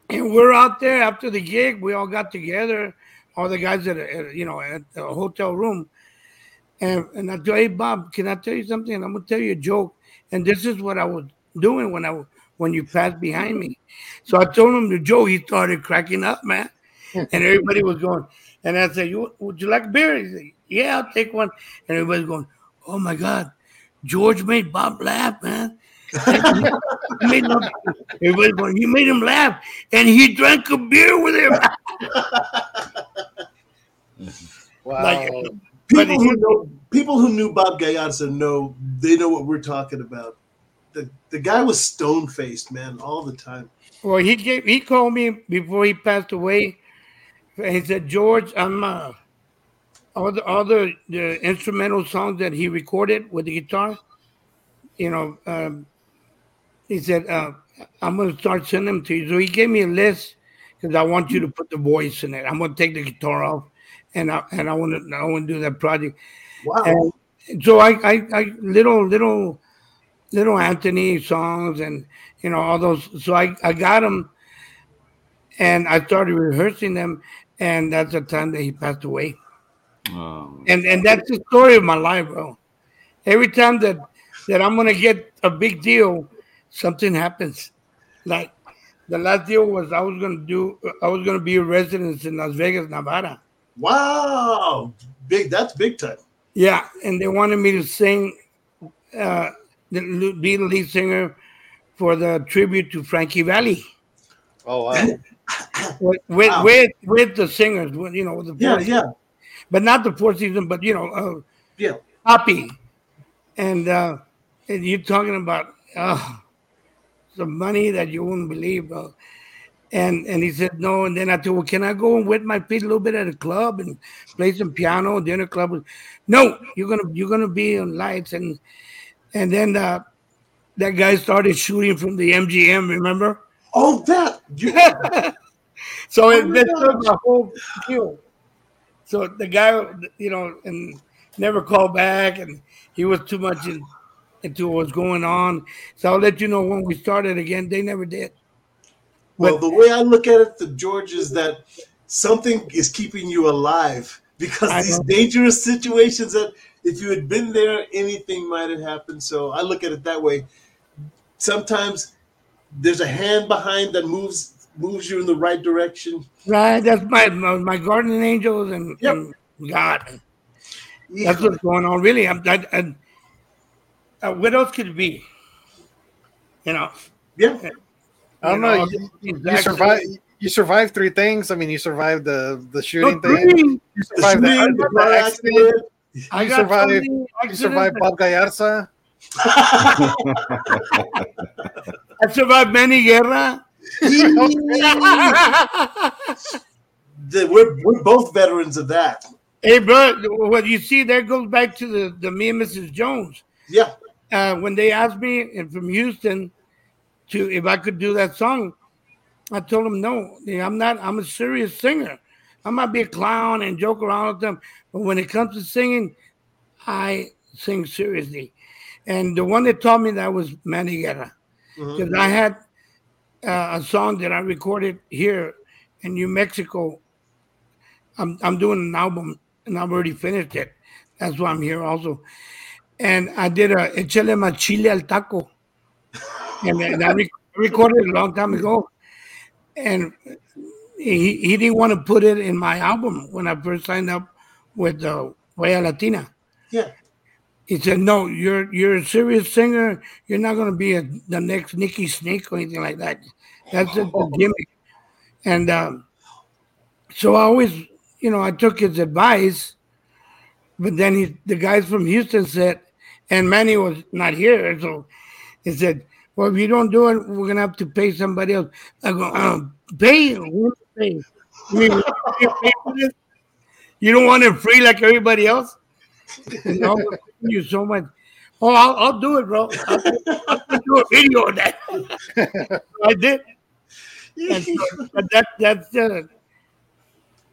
And we're out there after the gig. We all got together, all the guys at, a, at you know at the hotel room. And and I tell hey Bob, can I tell you something? I'm gonna tell you a joke. And this is what I was doing when I when you passed behind me. So I told him the joke. He started cracking up, man. And everybody was going. And I said, "You would you like a beer?" He said, "Yeah, I'll take one." And everybody's going, "Oh my God, George made Bob laugh, man." He <laughs> made him, everybody's going, you made him laugh, and he drank a beer with him. <laughs> Wow. Like, People who know people who knew Bob Gallarza know they know what we're talking about. The the guy was stone faced, man, all the time. well, he gave, he called me before he passed away, and he said, George, I'm uh, all the all the, the instrumental songs that he recorded with the guitar. You know, um, he said, uh, I'm going to start sending them to you. So he gave me a list because I want you to put the voice in it. I'm going to take the guitar off, and I and I want to I want to do that project. Wow. And so I, I, I little, little, little Anthony songs and you know all those. So I, I got them, and I started rehearsing them, and that's the time that he passed away. Um, And and that's the story of my life, bro. Every time that that I'm gonna get a big deal, something happens. Like the last deal was I was gonna do I was gonna be a resident in Las Vegas, Nevada. Wow. Big that's big time. Yeah, and they wanted me to sing, uh, be the lead singer for the tribute to Frankie Valli oh wow. <laughs> with with, Wow. with, with the singers, with, you know, with the Yeah, four- yeah. but not the four season, but you know, uh, Yeah. Poppy, and uh, and you're talking about uh, the money that you wouldn't believe. Uh, and and he said no, and then I told, well, can I go and wet my feet a little bit at a club and play some piano? Dinner club. No, you're gonna you're gonna be on lights, and and then uh, that guy started shooting from the MGM. Remember? Oh that you <laughs> so Oh it up my whole deal. So the guy, you know, and never called back, and he was too much in, into what was going on. So I'll let you know when we started again. They never did. Well, the way I look at it, the George is that something is keeping you alive <laughs> because I these know. dangerous situations that if you had been there, anything might have happened. So I look at it that way. Sometimes there's a hand behind that moves moves you in the right direction. Right, that's my my, my guardian angels and, Yep. and God. That's what's going on. Really, I'm. I, I, uh, what else could it be? You know, Yeah. I don't You know. know, You, these you survived. You survived three things. I mean, you survived the the No, shooting thing. three. You The survived the, the the accident. accident. I You got so survived- You survived Bob Gallarza. I survived Manny Guerra. We're, we're both veterans of that. hey, bro, what you see there goes back to the, the me and Mrs. Jones. Yeah. uh, when they asked me from Houston to if I could do that song, I told them no. I'm not. I'm a serious singer. I might be a clown and joke around with them, but when it comes to singing, I sing seriously. And the one that taught me that was Manny Guerra, Mhm. because I had uh, a song that I recorded here in New Mexico. I'm I'm doing an album and I've already finished it. That's why I'm here also and I did a Echele Machile al Taco. And, and I rec- recorded it a long time ago. And he, he didn't want to put it in my album when I first signed up with uh, Huella Latina. Yeah. He said, "No, you're you're a serious singer. You're not going to be a, the next Nicky Snake or anything like that. That's just a gimmick." And um, so I always, you know, I took his advice. But then he, the guys from Houston said, and Manny was not here, so he said, "Well, if you don't do it, we're gonna have to pay somebody else." I go, um, "Pay? Who pay? You, mean, you pay for this? You don't want it free like everybody else?" You know, you so much. Oh, I'll, I'll do it, bro. I'll, I'll do a video of that. I did. And so, but that that's uh,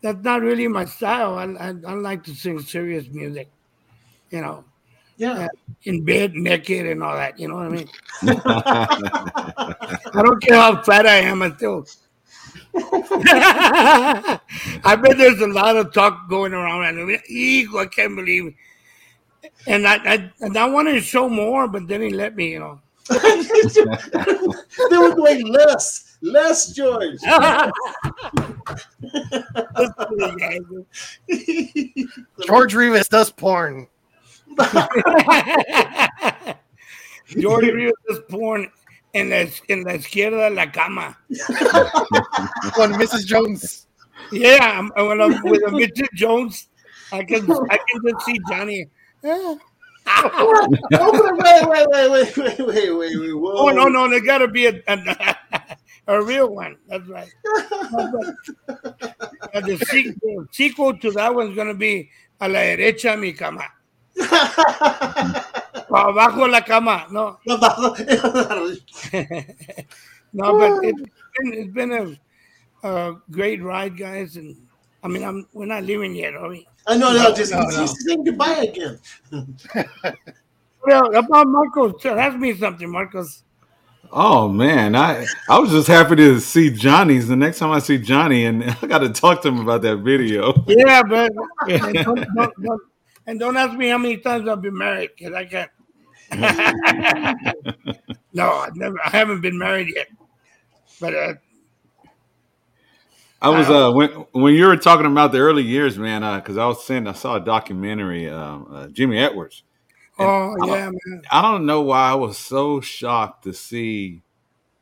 that's not really my style. I, I I like to sing serious music, you know, Yeah. in bed, naked, and all that. You know what I mean? <laughs> I don't care how fat I am. I still. <laughs> I bet there's a lot of talk going around. And I, mean, "Eek, I can't believe. It. And I, I and I wanted to show more, but then he let me. You know. <laughs> they were going less, less, George. <laughs> George Rivas does porn. George Rivas is born en la, en la izquierda de la cama. <laughs> When Mrs. Jones. Yeah, I'm, when I'm with Mrs. Jones, I can I can just see Johnny. <laughs> Oh, wait, wait, wait, wait, wait, wait, wait, wait. Whoa. Oh no, no, there got to be a, a a real one. That's right. And <laughs> the sequel, sequel to that one's gonna be a la derecha mi cama. Pa abajo la cama. No, <laughs> no, but it, it's been, it's been a, a great ride, guys. And I mean, I'm we're not leaving yet, are we? Ah, I know, no, just No, no. just saying goodbye again. <laughs> Well, about Marcos, tell- ask me something, Marcos. Oh man, I I was just happy to see Johnny's. The next time I see Johnny, and <laughs> I got to talk to him about that video. Yeah, but and don't, don't, don't, and don't ask me how many times I've been married because I can't. <laughs> no, I've never. I haven't been married yet. But uh, I was uh when when you were talking about the early years, man, because I was saying I saw a documentary, um, uh, Jimmy Edwards. And oh I- yeah, man. I don't know why I was so shocked to see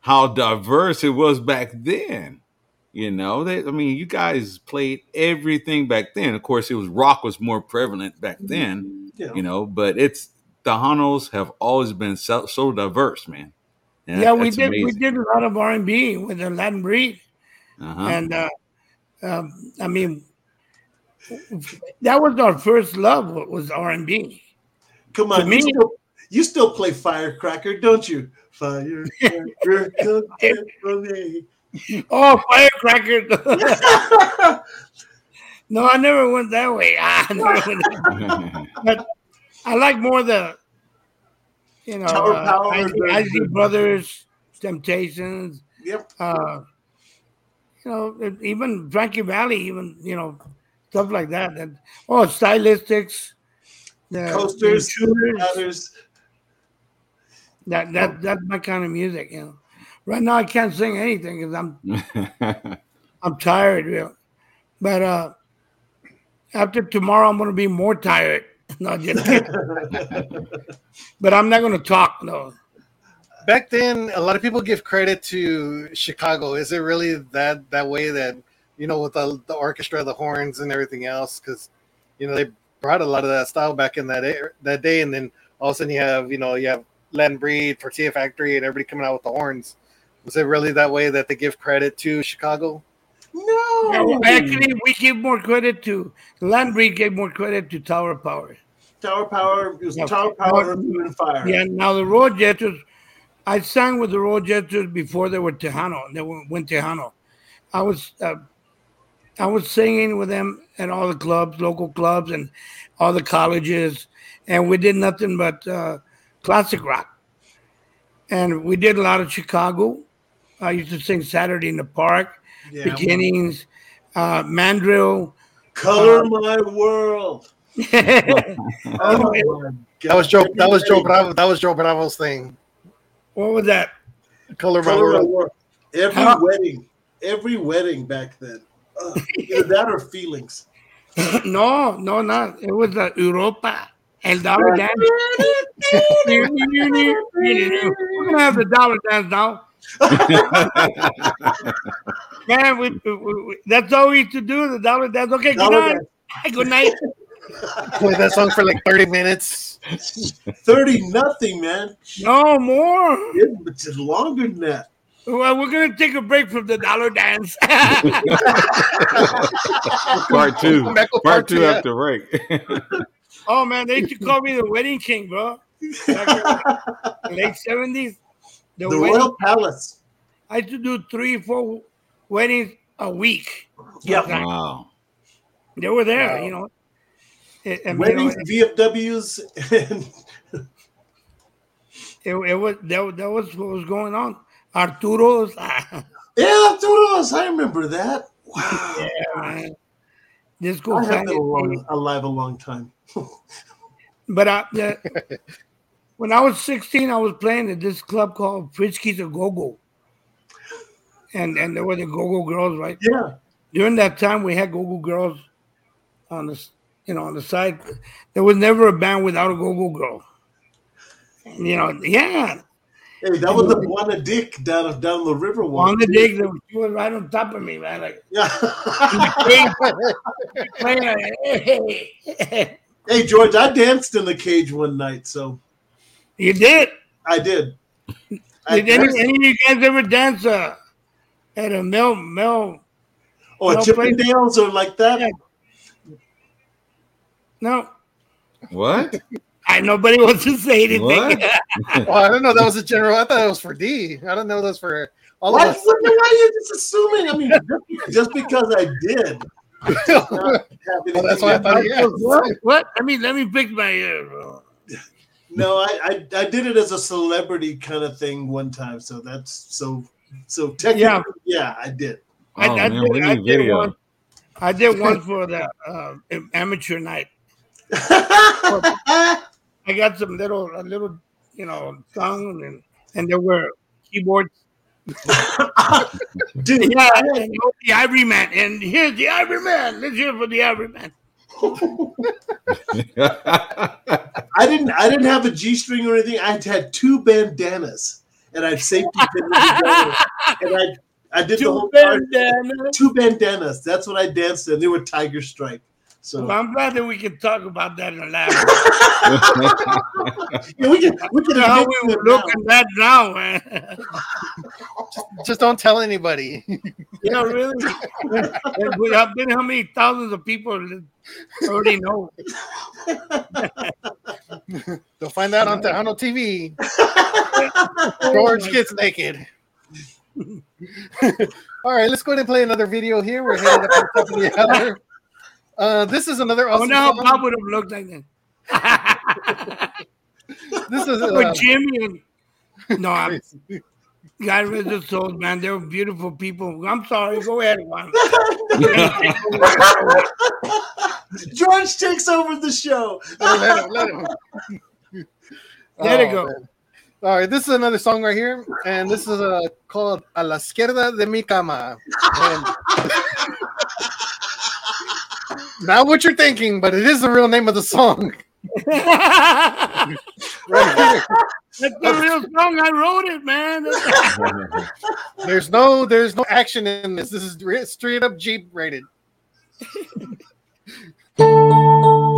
how diverse it was back then. You know, they, I mean, you guys played everything back then. Of course, it was rock was more prevalent back then. Yeah. You know, but it's the Hanos have always been so, so diverse, man. And Yeah, that- we that's did. We did a lot of R and B with the Latin breed, Uh-huh. and uh, um, I mean, that was our first love. Was R and B. Come on, me- you still, you still play Firecracker, don't you? Firecracker, come for me. Oh, firecracker! <laughs> no, I never went that way. <laughs> I never went that <laughs> but I like more the, you know, Tower uh, Power, Isley, the- Isley Brothers, Temptations, Yep. uh, you know, even Frankie Valli, even you know, stuff like that. And oh, stylistics, the Coasters, intruders, others. that that that's my kind of music. You know, right now I can't sing anything because I'm <laughs> I'm tired, you know. But uh, after tomorrow, I'm gonna be more tired. No, just kidding. but I'm not gonna talk. No, Back then, a lot of people give credit to Chicago. Is it really that that way that you know with the, the orchestra, the horns, and everything else? Because you know they brought a lot of that style back in that era- that day, and then all of a sudden you have you know you have Latin Breed, Tortilla Factory, and everybody coming out with the horns. Was it really that way that they give credit to Chicago? No, actually, we give more credit to Landry. Gave more credit to Tower Power. Tower Power it was No. Tower Power, No. Earth, Wind, and Fire. Yeah. Now the Royal Jesters, I sang with the Royal Jesters before they were Tejano. They were, went Tejano. I was uh, I was singing with them at all the clubs, local clubs, and all the colleges, and we did nothing but uh, classic rock. And we did a lot of Chicago. I used to sing Saturday in the Park, Yeah. Beginnings, uh, Mandrill. Color my world. Oh, my That was Joe. That was Joe Bravo. That was Joe Bravo's thing. What was that? Color my Color my world. world. Every Huh? wedding, every wedding back then. Uh, that or feelings. <laughs> no, no, not. It was uh, Europa. El dollar dance. We're gonna have the dollar dance now, <laughs> man. We, we, we- that's all we used to do. The dollar dance. Okay, good Dollar night. Good night. Play that song for like thirty minutes. Thirty nothing, man. No more. It's longer than that. Well, we're gonna take a break from the dollar dance. <laughs> part two. Back with Part two yeah. after break. oh man, they used to call me the wedding king, bro. Back in the late seventies. The, The wedding. Royal Palace. I used to do three, four weddings a week. Yeah. wow. They were there, Wow. you know. It, I mean, Weddings, you know, VFWs, and it, it was that, that was what was going on. Arturo's, <laughs> yeah, Arturo's. I remember that. Wow. man. Disco I have been Planet. alive, a long time. <laughs> But I, when I was 16, I was playing at this club called Fritzky's a Go Go. And and there were the Go Go girls, right? Yeah. During that time, we had Go Go girls on the, you know, on the side. There was never a band without a Go Go girl. And, you know, yeah, Hey, that was the Buana Dick down down the river one. on the dig, they were- she was right on top of me, man. Like, Yeah. hey, <laughs> hey. hey George, I danced in the cage one night, so you did. I did. I Did any, any of you guys ever dance uh, at a Mel Mel? oh, no, Chippendales or like that? Yeah. No, What? I nobody wants to say anything. What? <laughs> Oh, I don't know. That was a general. I thought it was for D. I don't know. That's for all Why, of us. why are you just assuming? I mean, just, just because I did. not <laughs> have Well, that's why I anything- thought he asked. what? What? Let me let me fix my ear. No, I, I I did it as a celebrity kind of thing one time. So that's so so technically, Yeah. yeah, I did. I, Oh, I man, did, I did one. I did one for the uh, amateur night. I got some little, a little, you know, song and and there were keyboards. <laughs> Dude, Yeah, the Ivory Man, and here's the Ivory Man. Let's hear for the Ivory Man. <laughs> I didn't I didn't have a G string or anything. I had two bandanas and I had safety together. <laughs> and I I did the Two whole part- bandanas. two bandanas. That's what I danced in. They were tiger stripe. So Well, I'm glad that we can talk about that and laugh. yeah, we can we can How we to would it look at that now, man. <laughs> Just don't tell anybody. Yeah, really. And we have been how many thousands of people already know. They'll find out on Tejano TV. <laughs> George gets naked. <laughs> All right, let's go ahead and play another video here. We're headed up to the top of the hour. Uh, this is another I awesome wonder how song. Bob would have looked like that. <laughs> This is With uh, Jimmy and no, I'm, God rest their souls, man. They were beautiful people. I'm sorry. Go ahead, Juan. <laughs> George takes over the show. let him, let him. Let it <laughs> Oh, go. man. All right, this is another song right here, and this is uh, called "A la izquierda de mi cama." And not what you're thinking, but it is the real name of the song. <laughs> That's the real song. I wrote it, man. <laughs> There's no, there's no action in this. This is straight up Jeep rated. <laughs>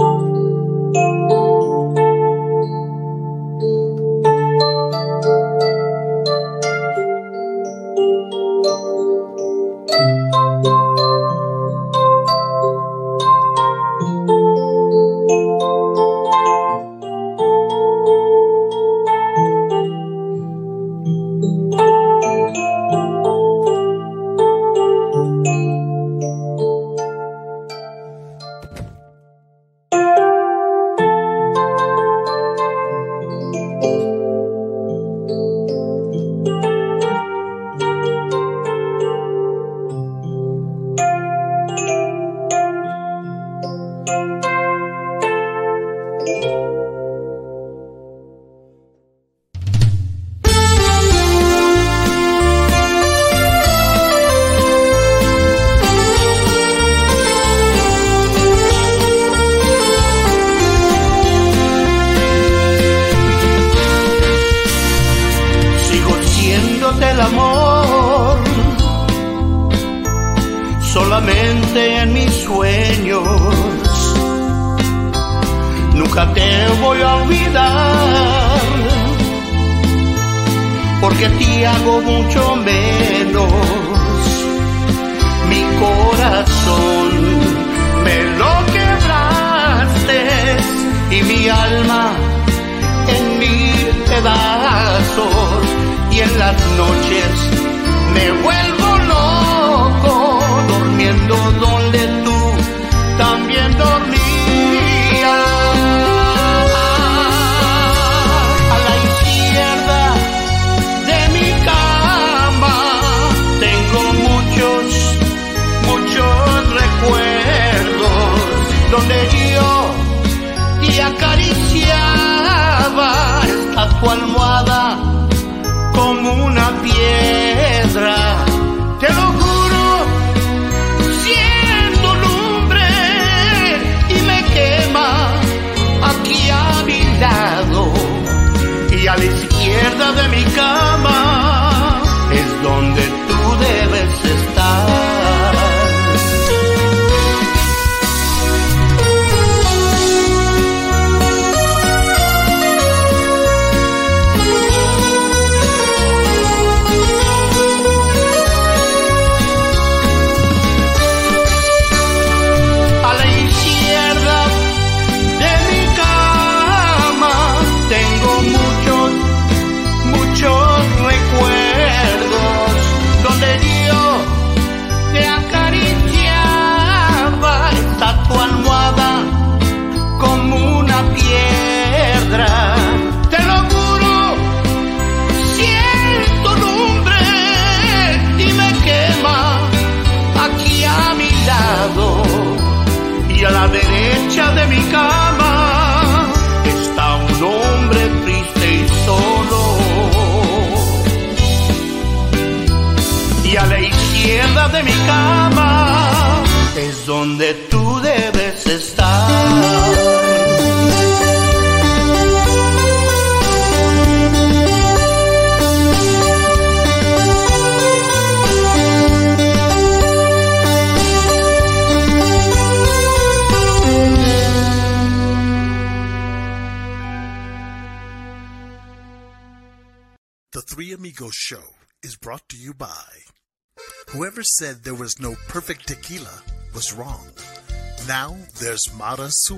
there's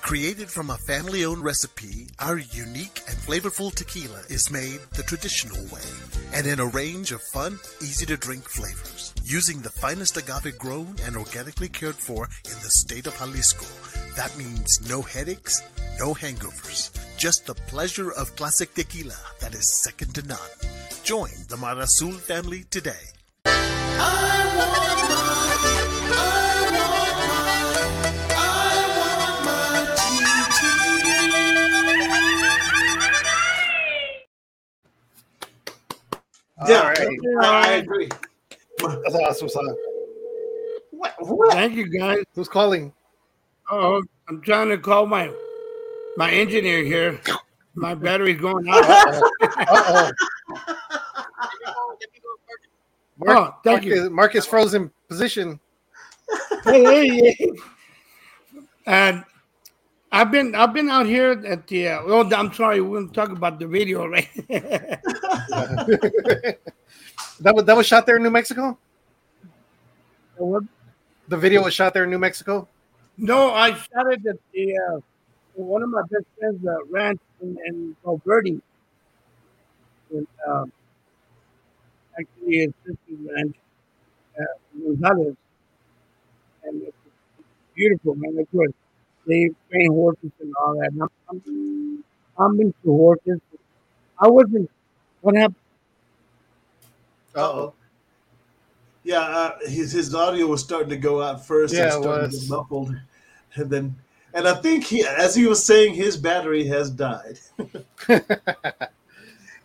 Created from a family owned recipe, our unique and flavorful tequila is made the traditional way and in a range of fun, easy to drink flavors. Using the finest agave grown and organically cared for in the state of Jalisco. That means no headaches, no hangovers, just the pleasure of classic tequila that is second to none. Join the Marasul family today. Yeah, All right. I, I agree. That's an awesome song. What? what? Thank you, guys. Who's calling? Oh, I'm trying to call my my engineer here. My battery's going out. Uh-oh. Mark, Oh, thank you. Marcus, Marcus frozen position. hey, hey, hey. And I've been I've been out here at the. Uh, oh, I'm sorry, we're going to talk about the video, <laughs> right? <laughs> That was that was shot there in New Mexico. The video was shot there in New Mexico. no, I shot it at the uh, one of my best friends' uh, ranch in, in Valverde. And, um, actually, his sister's ranch, uh, Gonzalez. And it's beautiful, man. It's good. They train horses and all that. And I'm, I'm, I'm into horses. I wasn't. What happened? Uh-oh. Yeah, uh, his his audio was starting to go out first Yeah, it and starting to was. muffled, and then and I think he, as he was saying, his battery has died. <laughs> <laughs>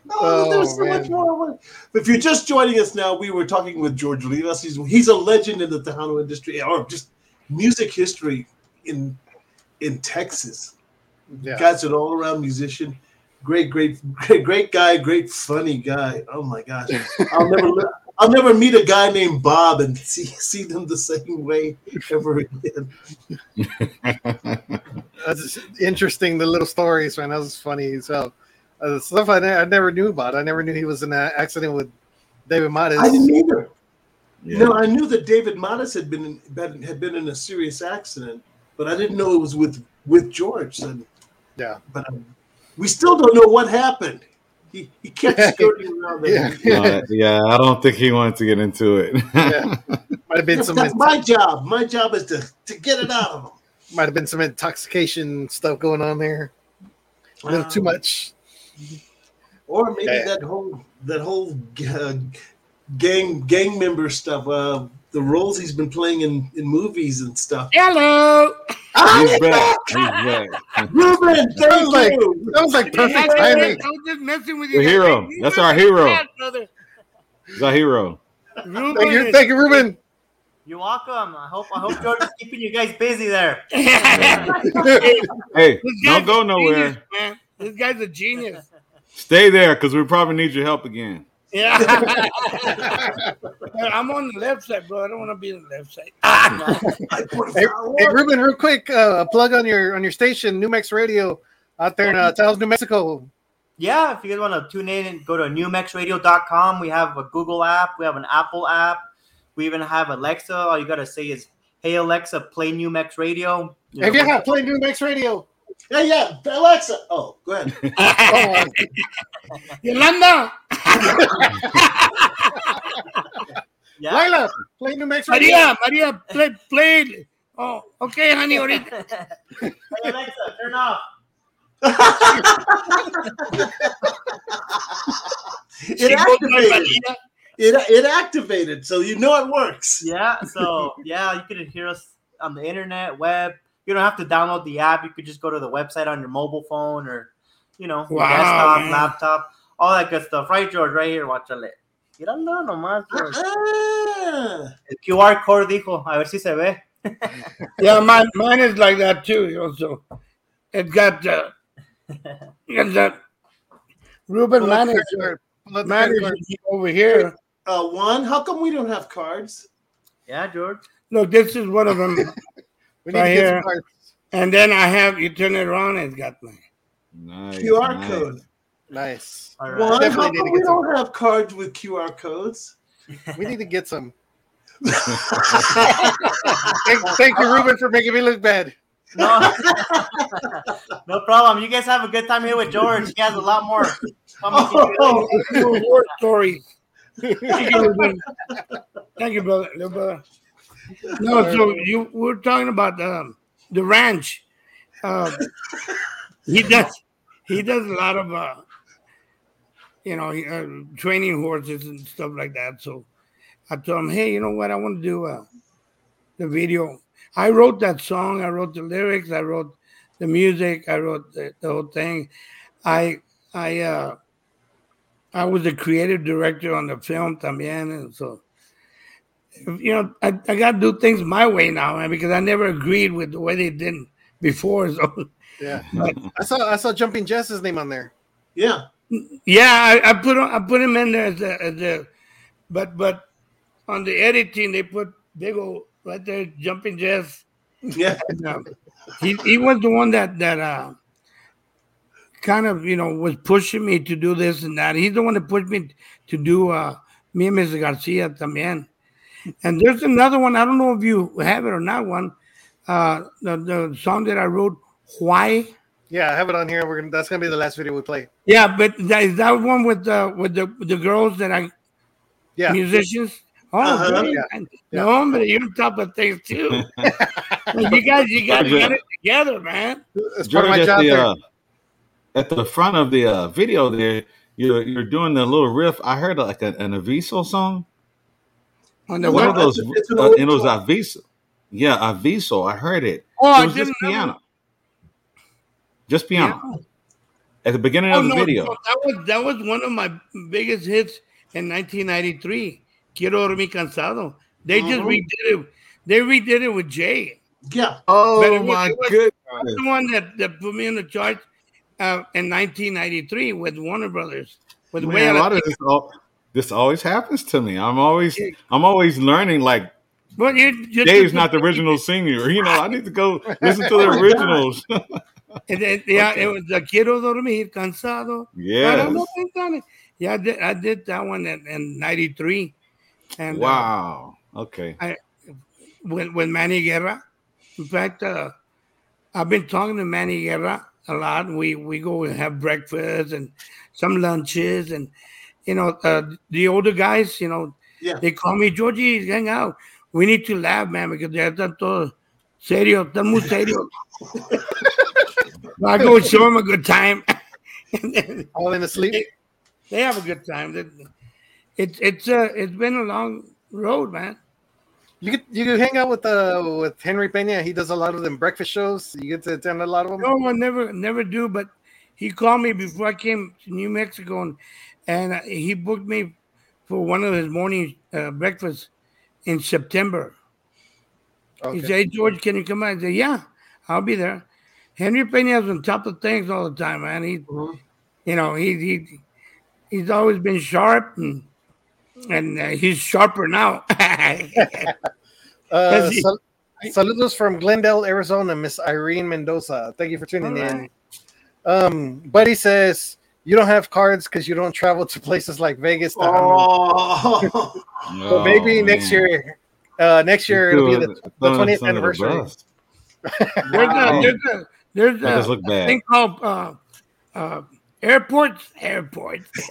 Oh, there's so man. much more. If you're just joining us now, we were talking with George Rivas. He's he's a legend in the Tejano industry or just music history in in Texas. Yeah. Guy's an all around musician. Great, great, great, <laughs> great guy. Great, funny guy. Oh my gosh, I'll <laughs> never, I'll never meet a guy named Bob and see see them the same way ever again. <laughs> That's interesting. The little stories, man. That was funny. So, uh, stuff I, ne- I never knew about. I never knew he was in an accident with David Marez. I didn't either. Yeah. No, I knew that David Marez had been in, been- had been in a serious accident, but I didn't know it was with with George. And, Yeah. but um, we still don't know what happened. He he kept <laughs> skirting around that. Yeah. Uh, yeah, I don't think he wanted to get into it. Yeah. <laughs> Might have been some. that's my job. My job is to to get it out of him. Might have been some intoxication stuff going on there. A little too Um, much. Or maybe Yeah. that whole that whole uh, gang gang member stuff. Uh, the roles he's been playing in, in movies and stuff. Hello. He's back. He's back. Ruben, That was thank like you. that was like I perfect was timing. just messing with you. The hero. You That's our hero. bad, brother. He's our hero. Ruben Thank you, thank you, Ruben. You're welcome. I hope I hope George is keeping you guys busy there. <laughs> Hey, This don't go nowhere. genius, man. This guy's a genius. Stay there because we probably need your help again. Yeah. <laughs> I'm on the left side, bro. I don't want to be on the left side. I put a Hey, hey. Ruben, real quick, uh, a plug on your on your station, New Mex Radio, out there in uh, Taos, New Mexico. Yeah, if you guys want to tune in and go to newmexradio.com, we have a Google app, we have an Apple app, we even have Alexa. All you gotta say is, "Hey Alexa, play New Mex Radio." You If know, you have play New Mex Radio, Hey, yeah, Alexa. Oh, go ahead. oh, <laughs> <laughs> Yolanda, <laughs> yeah. Lila, play New Mex Radio. Maria, Maria, play, play. Oh, okay, honey. Ahorita. hey Alexa, turn off. It She goes by activated. It, it activated, so you know it works. Yeah, so yeah, you can hear us on the internet, web. You don't have to download the app. You could just go to the website on your mobile phone or, you know, Wow, desktop, man. laptop, all that good stuff. Right, George? Right here, watch it. Míralo nomás, George. El QR code dijo, a ver si se ve. <laughs> Yeah, mine, mine is like that too. You know, so it got uh, it got Ruben Pull out the manager credit card. Pull out the credit manager over here. uh, one, how come we don't have cards? Yeah, George. Look, this is one of them. <laughs> We need Right to get here. some cards. And then I have you turn it around and it's got my Nice, QR nice. code. Nice. All right. One, how come we don't have cards with QR codes? We need to get some. <laughs> Thank, thank you, Ruben, for making me look bad. No. <laughs> no problem. You guys have a good time here with George. He has a lot more. coming to you. Oh, <laughs> war story. Thank you, Ruben. Thank you, brother. Little brother. No, so you we're talking about um, the ranch. Um, he does he does a lot of uh, you know, uh, training horses and stuff like that. So I told him, hey, you know what? I want to do uh, the video. I wrote that song. I wrote the lyrics. I wrote the music. I wrote the, the whole thing. I I uh, I was the creative director on the film también, and so you know I, I got to do things my way now, man, because I never agreed with the way they did before. <laughs> So Yeah, I saw I saw Jumping Jess's name on there. Yeah. yeah, I, I put I put him in there as the, as the but but on the editing they put big old right there jumping Jess. Yeah. <laughs> And, um, he he was the one that that uh kind of you know was pushing me to do this and that. He's the one that pushed me to do uh me and Mr. Garcia también. And there's another one. I don't know if you have it or not. One, uh, the the song that I wrote, why. Yeah, I have it on here. We're gonna that's gonna be the last video we play. Yeah, but that is that one with the with the with the girls that I Yeah, musicians. Oh, Uh-huh. great. Yeah. no, but you're on top of things too. <laughs> you guys, you got to get it together, man. it's part of my job at the, there. uh, at the front of the uh, video there, you're you're doing the little riff. I heard like a, an Aviso song. On the One Well, of those, it's- it's an uh, and it was. Aviso. Yeah, Aviso. I heard it. Oh, it was just didn't know. piano. Just piano. Yeah. At the beginning Oh of the no, video. no, that was that was one of my biggest hits in 1993. Quiero dormir cansado. They just Mhm. redid it. They redid it with Jay. Yeah. Oh But it was- my it was- goodness. The one that, that put me in the chart uh, in 1993 with Warner Brothers. With Man, Way a lot of of this, al- this always happens to me. I'm always I'm always learning like But you just Dave's not the <laughs> original singer. You know, I need to go listen to the <laughs> originals. <laughs> And then, yeah, it was the Quiero dormir cansado. yes. Yeah, I did, I did that one in, in 93. And uh, Wow. Okay. with, with Manny Guerra. In fact, uh, I've been talking to Manny Guerra a lot. We we go and have breakfast and some lunches, and you know, uh, the older guys, you know, Yeah. they call me Georgie, hang out. We need to laugh, man, because they're todo serio, están muy serio. I go show them a good time. then <laughs> All in the sleep. they have a good time. It- It's it's uh it's been a long road, man. You get you can hang out with uh with Henry Pena. He does a lot of them breakfast shows. You get to attend a lot of them. No, I never, never do. But he called me before I came to New Mexico, and, and uh, he booked me for one of his morning uh, breakfasts in September. He said, "Hey, George, can you come out?" I said, "Yeah, I'll be there." Henry Pena's on top of things all the time, man. He, Mhm. you know, he he he's always been sharp, and and uh, he's sharper now. <laughs> Uh, he- sal- saludos from Glendale, Arizona, Miss Irene Mendoza. Thank you for tuning All in. Um, Buddy says you don't have cards because you don't travel to places like Vegas. To Honolulu. Oh. So maybe Oh, next year, uh, next year it'll be the, the 20th us under the anniversary. bus. <laughs> there's a there's a there's That does a look bad. thing called uh, uh, airports. Airports. <laughs>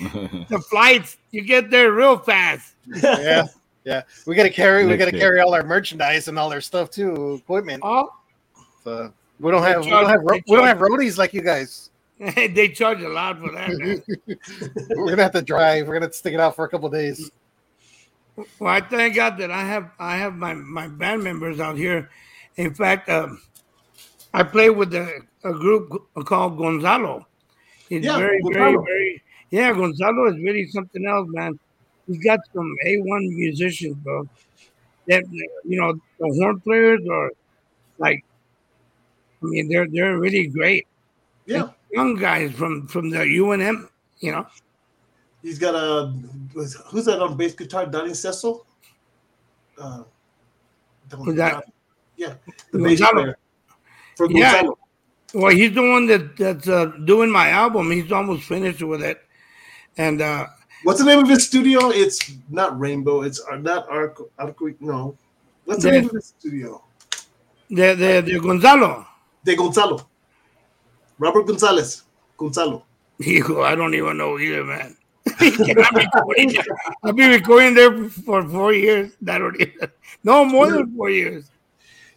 the flights, you get there real fast. Yeah, yeah. We gotta carry, we gotta year. carry all our merchandise and all our stuff too, equipment. Oh, So we don't have, we don't have, ro- we don't have roadies like you guys. <laughs> they charge a lot for that. Man. <laughs> We're gonna have to drive. We're gonna stick it out for a couple days. Well, I thank God that I have I have my my band members out here. In fact, um, I play with a, a group called Gonzalo. He's Yeah, very, Gonzalo. very, very. Yeah, Gonzalo is really something else, man. He's got some A one musicians, bro. That you know, the horn players are like. I mean, they're they're really great. Yeah. Young guys from from the UNM, you know. He's got a who's that on bass guitar? Donnie Cecil. Uh, Who's that? Yeah, the bass player for Yeah. Gonzalo. Well, he's the one that that's uh, doing my album. He's almost finished with it, and uh, What's the name of his studio? It's not Rainbow. It's not Arc. Arc no. What's the Yeah. name of his studio? the the, the Gonzalo. De Gonzalo. Robert Gonzalez. Gonzalo. Hijo, I don't even know either, man. <laughs> I've been recording- I've been recording there for four years. I don't even, no more than four years.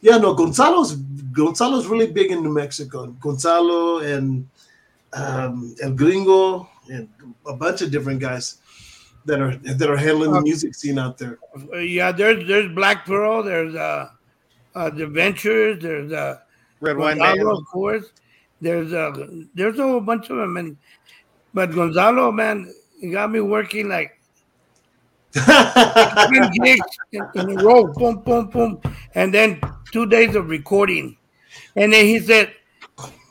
Yeah, no, Gonzalo's Gonzalo's really big in New Mexico. Gonzalo and um, El Gringo, and a bunch of different guys that are that are handling the music scene out there. Yeah, there's there's Black Pearl, there's uh, uh the Ventures, there's uh Red Wine Gonzalo, Man. of course. There's uh there's a whole bunch of them, and but Gonzalo, man, he got me working like <laughs> ten gigs in, in a row, boom, boom, boom, and then two days of recording, and then he said,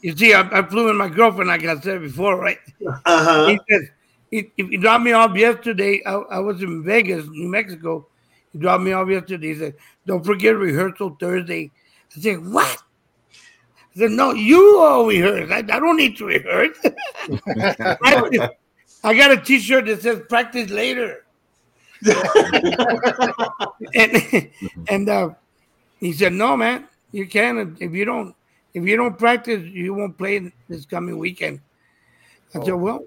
"You see, I, I flew with my girlfriend, like I said before, right?" uh-huh. He said, he, he dropped me off yesterday. I, I was in Vegas, New Mexico. He dropped me off yesterday. He said, Don't forget rehearsal Thursday. I said, What? I said, No, you all rehearse. I, I don't need to rehearse. <laughs> I got a t shirt that says practice later. <laughs> and and uh, he said, "No, man, you can't. If you don't, if you don't practice, you won't play this coming weekend." I said, "Well,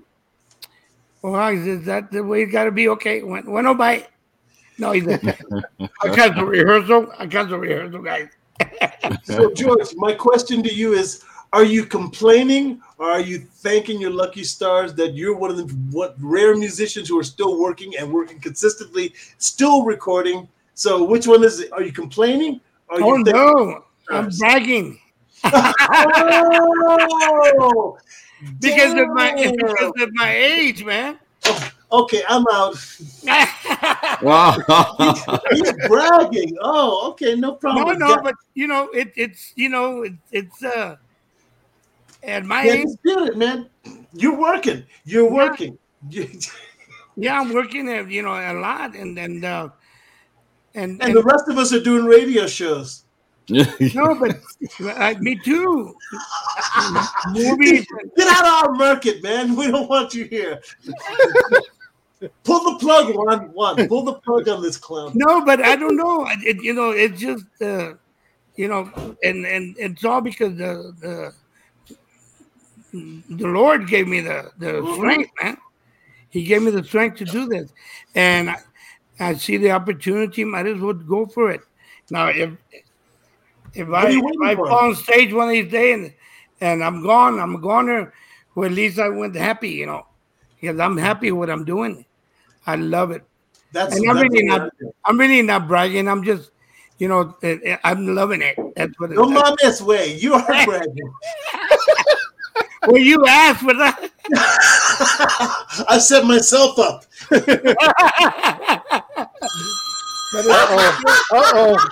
well, he says that the way it's got to be. Okay, when when I buy." No, he said, "I cancel rehearsal. I cancel rehearsal, guys." So, George, my question to you is: Are you complaining, or are you thanking your lucky stars that you're one of the what rare musicians who are still working and working consistently, still recording? So, which one is it? Are you complaining? Or are Oh you no, I'm bragging <laughs> Oh, because of my because of my age, man. Oh, Okay, I'm out. <laughs> Wow. He's bragging. Oh, okay, no problem. no, no, that. but you know, it, it's you know, it, it's uh, and my Yeah, age, dispute it, man. You're working. You're working. You- <laughs> yeah, I'm working at you know a lot, and and uh, and, and and the rest of us are doing radio shows. <laughs> no, but uh, me too. Movies, Get out of our market, man. We don't want you here. Pull the plug, one, one. Pull the plug on this clown. no, but I don't know. It, you know, it's just uh, you know, and and it's all because the the the Lord gave me the the strength, man. He gave me the strength to do this, and I, I see the opportunity. Might as well go for it. Now, if if What I if I fall on stage one of these days and, and I'm gone, I'm a goner. Well, at least I went happy, you know, because I'm happy with what I'm doing. I love it. That's, And I'm that's really not. we're- I'm really not bragging. I'm just, you know, eh, eh, I'm loving it. That's what. It is. No It, mames way. You are <laughs> bragging. well, you asked for that. <laughs> I set myself up. Uh oh. Uh oh.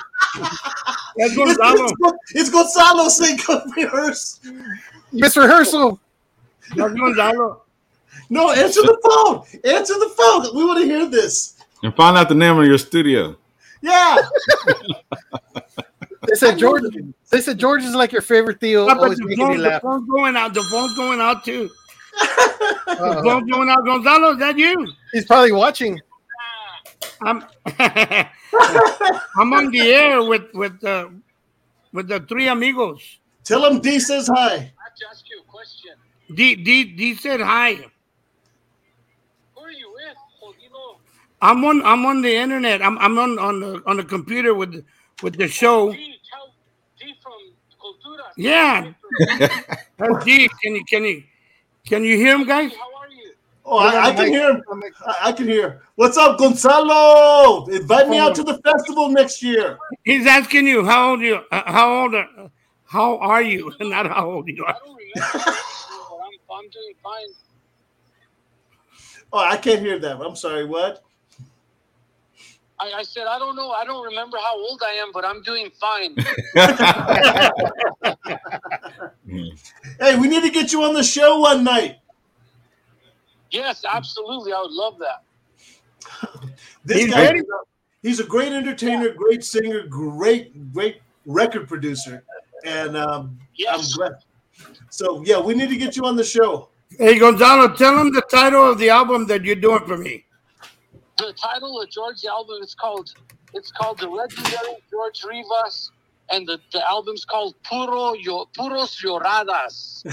that's It's, Gonzalo. it's, Gon- it's Gonzalo saying go rehearse. Miss Rehearsal. That's Gonzalo. No, answer the phone. Answer the phone. We want to hear this. and find out the name of your studio. Yeah. They said George. They said George is like your favorite Theo, Yeah, always the, making phone, you the phone's going out. The phone's going out too. <laughs> The Uh-oh. phone's going out. Gonzalo, is that you? He's probably watching. I'm <laughs> I'm on the air with with the with the three amigos. Tell him D says hi. I have to ask you a question. D D D said hi. Who are you with? Jodino I'm on I'm on the internet. I'm I'm on on the on the computer with with the show. D, tell D from Cotulla. Yeah. That's <laughs> D. Can you can you can you hear him, guys? How are you? Oh, I, I can hear him. I, I can hear. What's up, Gonzalo? Invite me out to the festival next year. He's asking you how old you uh, how old are, how are you? <laughs> Not how old you are. don't remember. but <laughs> I'm, I'm doing fine. Oh, I can't hear that. I'm sorry. What? I, I said, I don't know. I don't remember how old I am, but I'm doing fine. <laughs> <laughs> Hey, we need to get you on the show one night. yes, absolutely. I would love that. This He's guy, ready. he's a great entertainer, great singer, great, great record producer, and um, I'm glad. So yeah, we need to get you on the show. Hey Gonzalo, tell him the title of the album that you're doing for me. The title of George's album is called it's called The Legendary George Rivas, and the, the album's called Puro Yo, Puros Lloradas.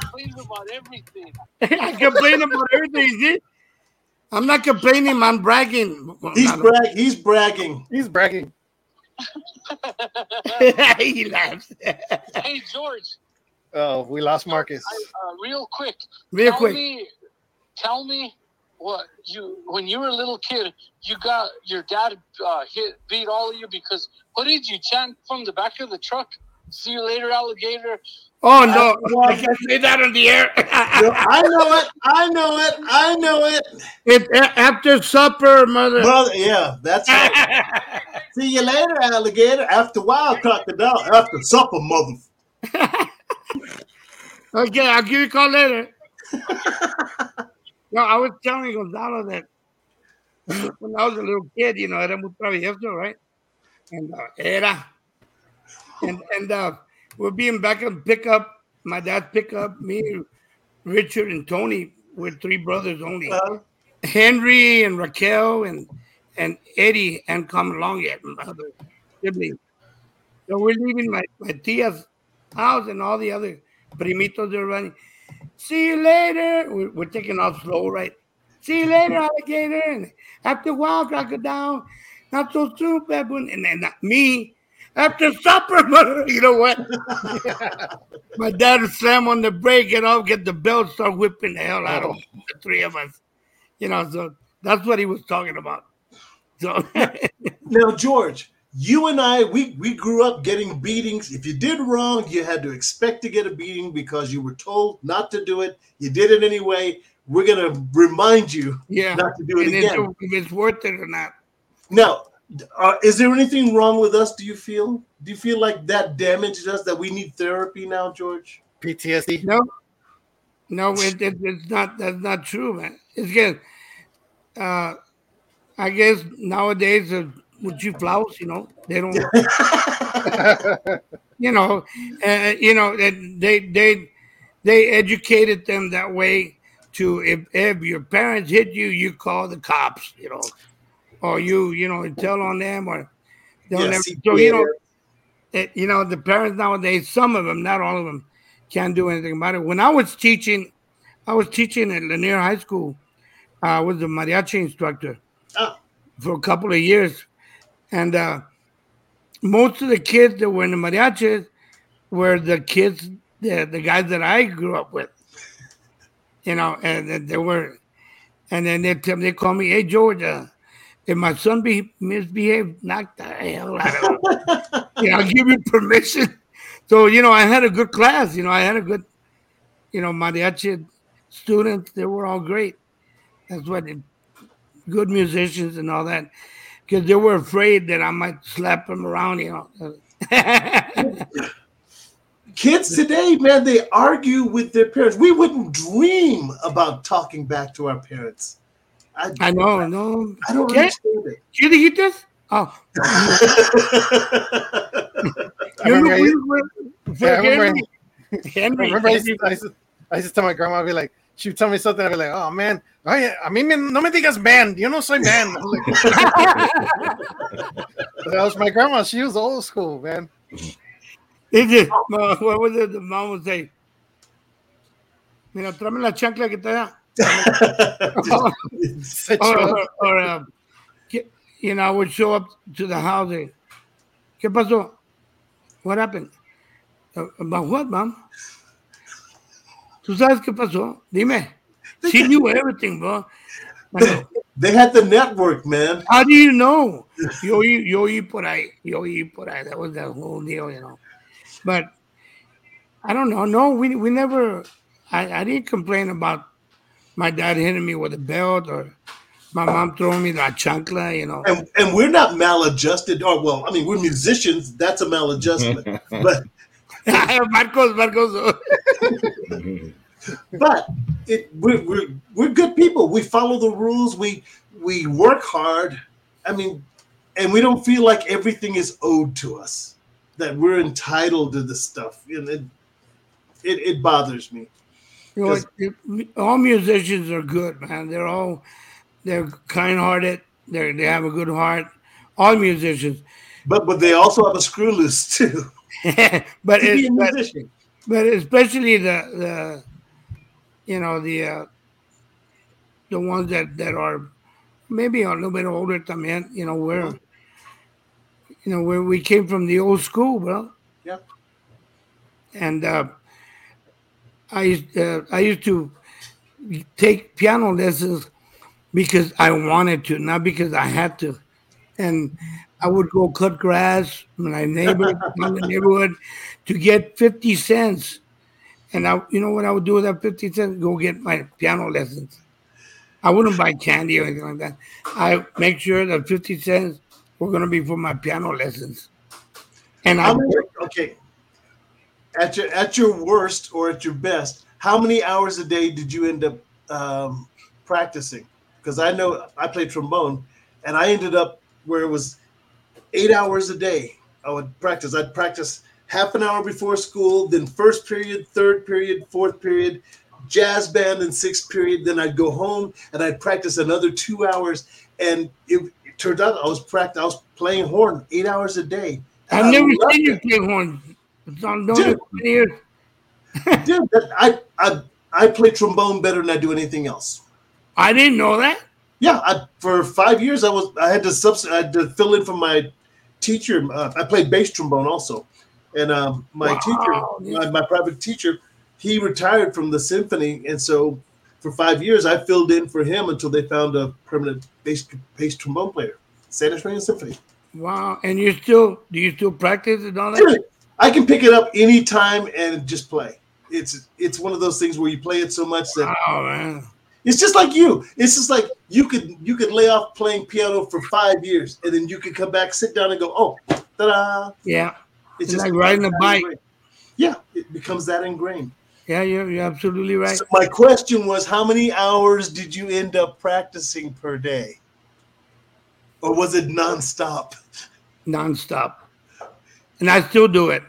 Complains about everything. <laughs> I complain about everything. See? I'm not complaining. I'm bragging. He's brag. He's bragging. He's bragging. <laughs> <laughs> he laughs. hey, George, Oh, we lost Marcus. I, uh, real quick. Real tell quick. Me, tell me what you when you were a little kid, you got your dad uh, hit beat all of you because what did you chant from the back of the truck? See you later, alligator. Oh no, I can't say that on the air. No, I know it. I know it. I know it. it's a- after supper, mother. Brother, yeah, that's right. <laughs> See you later, alligator. After a while, crocodile. After supper, mother. <laughs> Okay, I'll give you a call later. <laughs> no, I was telling Gonzalo that when I was a little kid, you know, era muy travieso, right? And uh, era. And and uh, we're being back and pick up my dad's pickup, me, Richard, and Tony. We're three brothers only. Uh, Henry and Raquel and and Eddie and come along yet, my other siblings. So we're leaving my, my tia's house and all the other primitos are running. See you later. We're, we're taking off slow, right? See you later, alligator. And after a while, crocodile. Not so soon, baboon. And then not me, after supper, <laughs> mother, you know what? <laughs> my dad would slam on the brake and I'll get the belt, start whipping the hell out of oh. the three of us. You know, so that's what he was talking about. So <laughs> now, George, you and I, we we grew up getting beatings. If you did wrong, you had to expect to get a beating because you were told not to do it. You did it anyway. We're gonna remind you yeah, not to do it and again. if it's worth it or not. Now, uh, is there anything wrong with us? Do you feel? Do you feel like that damaged us? That we need therapy now, George? PTSD. No, no, it, it, it's not. That's not true, man. It's good. Uh, I guess nowadays uh, with you flowers, you know, they don't. <laughs> you know, uh, you know, they they they educated them that way to if if your parents hit you, you call the cops, you know, or you you know tell on them or they'll Yeah, never. So you know, it, you know the parents nowadays, some of them, not all of them, can't do anything about it. When I was teaching, I was teaching at Lanier High School. I was a mariachi instructor Oh. for a couple of years, and uh, most of the kids that were in the mariachis were the kids, the, the guys that I grew up with. You know, and then they were, and then they tell they call me, "Hey Georgia, if my son be misbehaved, knock the hell out of him." <laughs> you know, I'll give you permission. So you know, I had a good class. You know, I had a good, you know, mariachi students. They were all great. That's what it, good musicians and all that, because they were afraid that I might slap them around. You know. <laughs> Kids today, man, they argue with their parents. We wouldn't dream about talking back to our parents. I, know, I know, no. I don't ¿Qué? understand ¿Qué dijiste? Oh, <laughs> it. I yo no remember, I, fui, I remember- I remember I used, to, I, used to, I used to tell my grandma, I'd be like, she would tell me something, I'd be like, oh man, oye, a mí me, no me digas man, yo no soy man. Like- <laughs> that was my grandma. She was old school, man. Dice, no, what was it the mom would say? Mira, tráeme la chancla que te da. You or, or, or, um, you know, I would show up to the house. And, ¿Qué pasó? What happened? "Uh, About what, mom? ¿Tú sabes qué pasó? Dime. She knew everything, bro. I they had the network, man. How do you know? Yo, oí- yo oí por ahí. Yo oí por ahí. That was the whole deal, you know. But I don't know. No, we we never. I, I didn't complain about my dad hitting me with a belt or my mom throwing me la chancla, you know. And, and we're not maladjusted, or well, I mean, we're musicians. That's a maladjustment. <laughs> but <laughs> Marcos, Marcos. <laughs> <laughs> but it, we're, we're we're good people. We follow the rules. We we work hard. I mean, and we don't feel like everything is owed to us. That we're entitled to this stuff, and it it, it bothers me. You know, it- all musicians are good, man. They're all they're kind-hearted. They they have a good heart. All musicians, But but they also have a screw loose too. <laughs> but, to be it, a but musician. But especially the the you know the uh, the ones that that are maybe a little bit older también you know we're you know, where we came from the old school, bro. Yeah. And uh, I used uh, I used to take piano lessons because I wanted to, not because I had to. And I would go cut grass in my neighbor <laughs> in the neighborhood to get fifty cents. And I, you know what I would do with that fifty cents? Go get my piano lessons. I wouldn't buy candy or anything like that. I make sure that fifty cents were going to be for my piano lessons. And I many, okay. At your at your worst or at your best, how many hours a day did you end up um, practicing? Because I know I played trombone, and I ended up where it was eight hours a day. I would practice. I'd practice half an hour before school, then first period, third period, fourth period, jazz band in sixth period. Then I'd go home and I'd practice another two hours. And it, it turned out I was practice. I was playing horn eight hours a day. I've never seen you play horn. On known Dude. it for years. <laughs> Dude, I, I I play trombone better than I do anything else. I didn't know that. Yeah, I, for five years I was I had to subs I had to fill in for my teacher. Uh, I played bass trombone also, and um, my Wow. teacher, my, my private teacher, he retired from the symphony, and so for five years I filled in for him until they found a permanent bass bass trombone player, San Antonio Symphony. Wow. And you still do you still practice and all that? Dude, I can pick it up anytime and just play. It's it's one of those things where you play it so much that man. It's just like you. It's just like you could you could lay off playing piano for five years, and then you could come back, sit down, and go, oh, ta-da! Yeah. It's It's like riding a bike. ingrained. Yeah, it becomes that ingrained. Yeah, you're, you're absolutely right. So my question was, how many hours did you end up practicing per day, or was it nonstop? nonstop. And I still do it.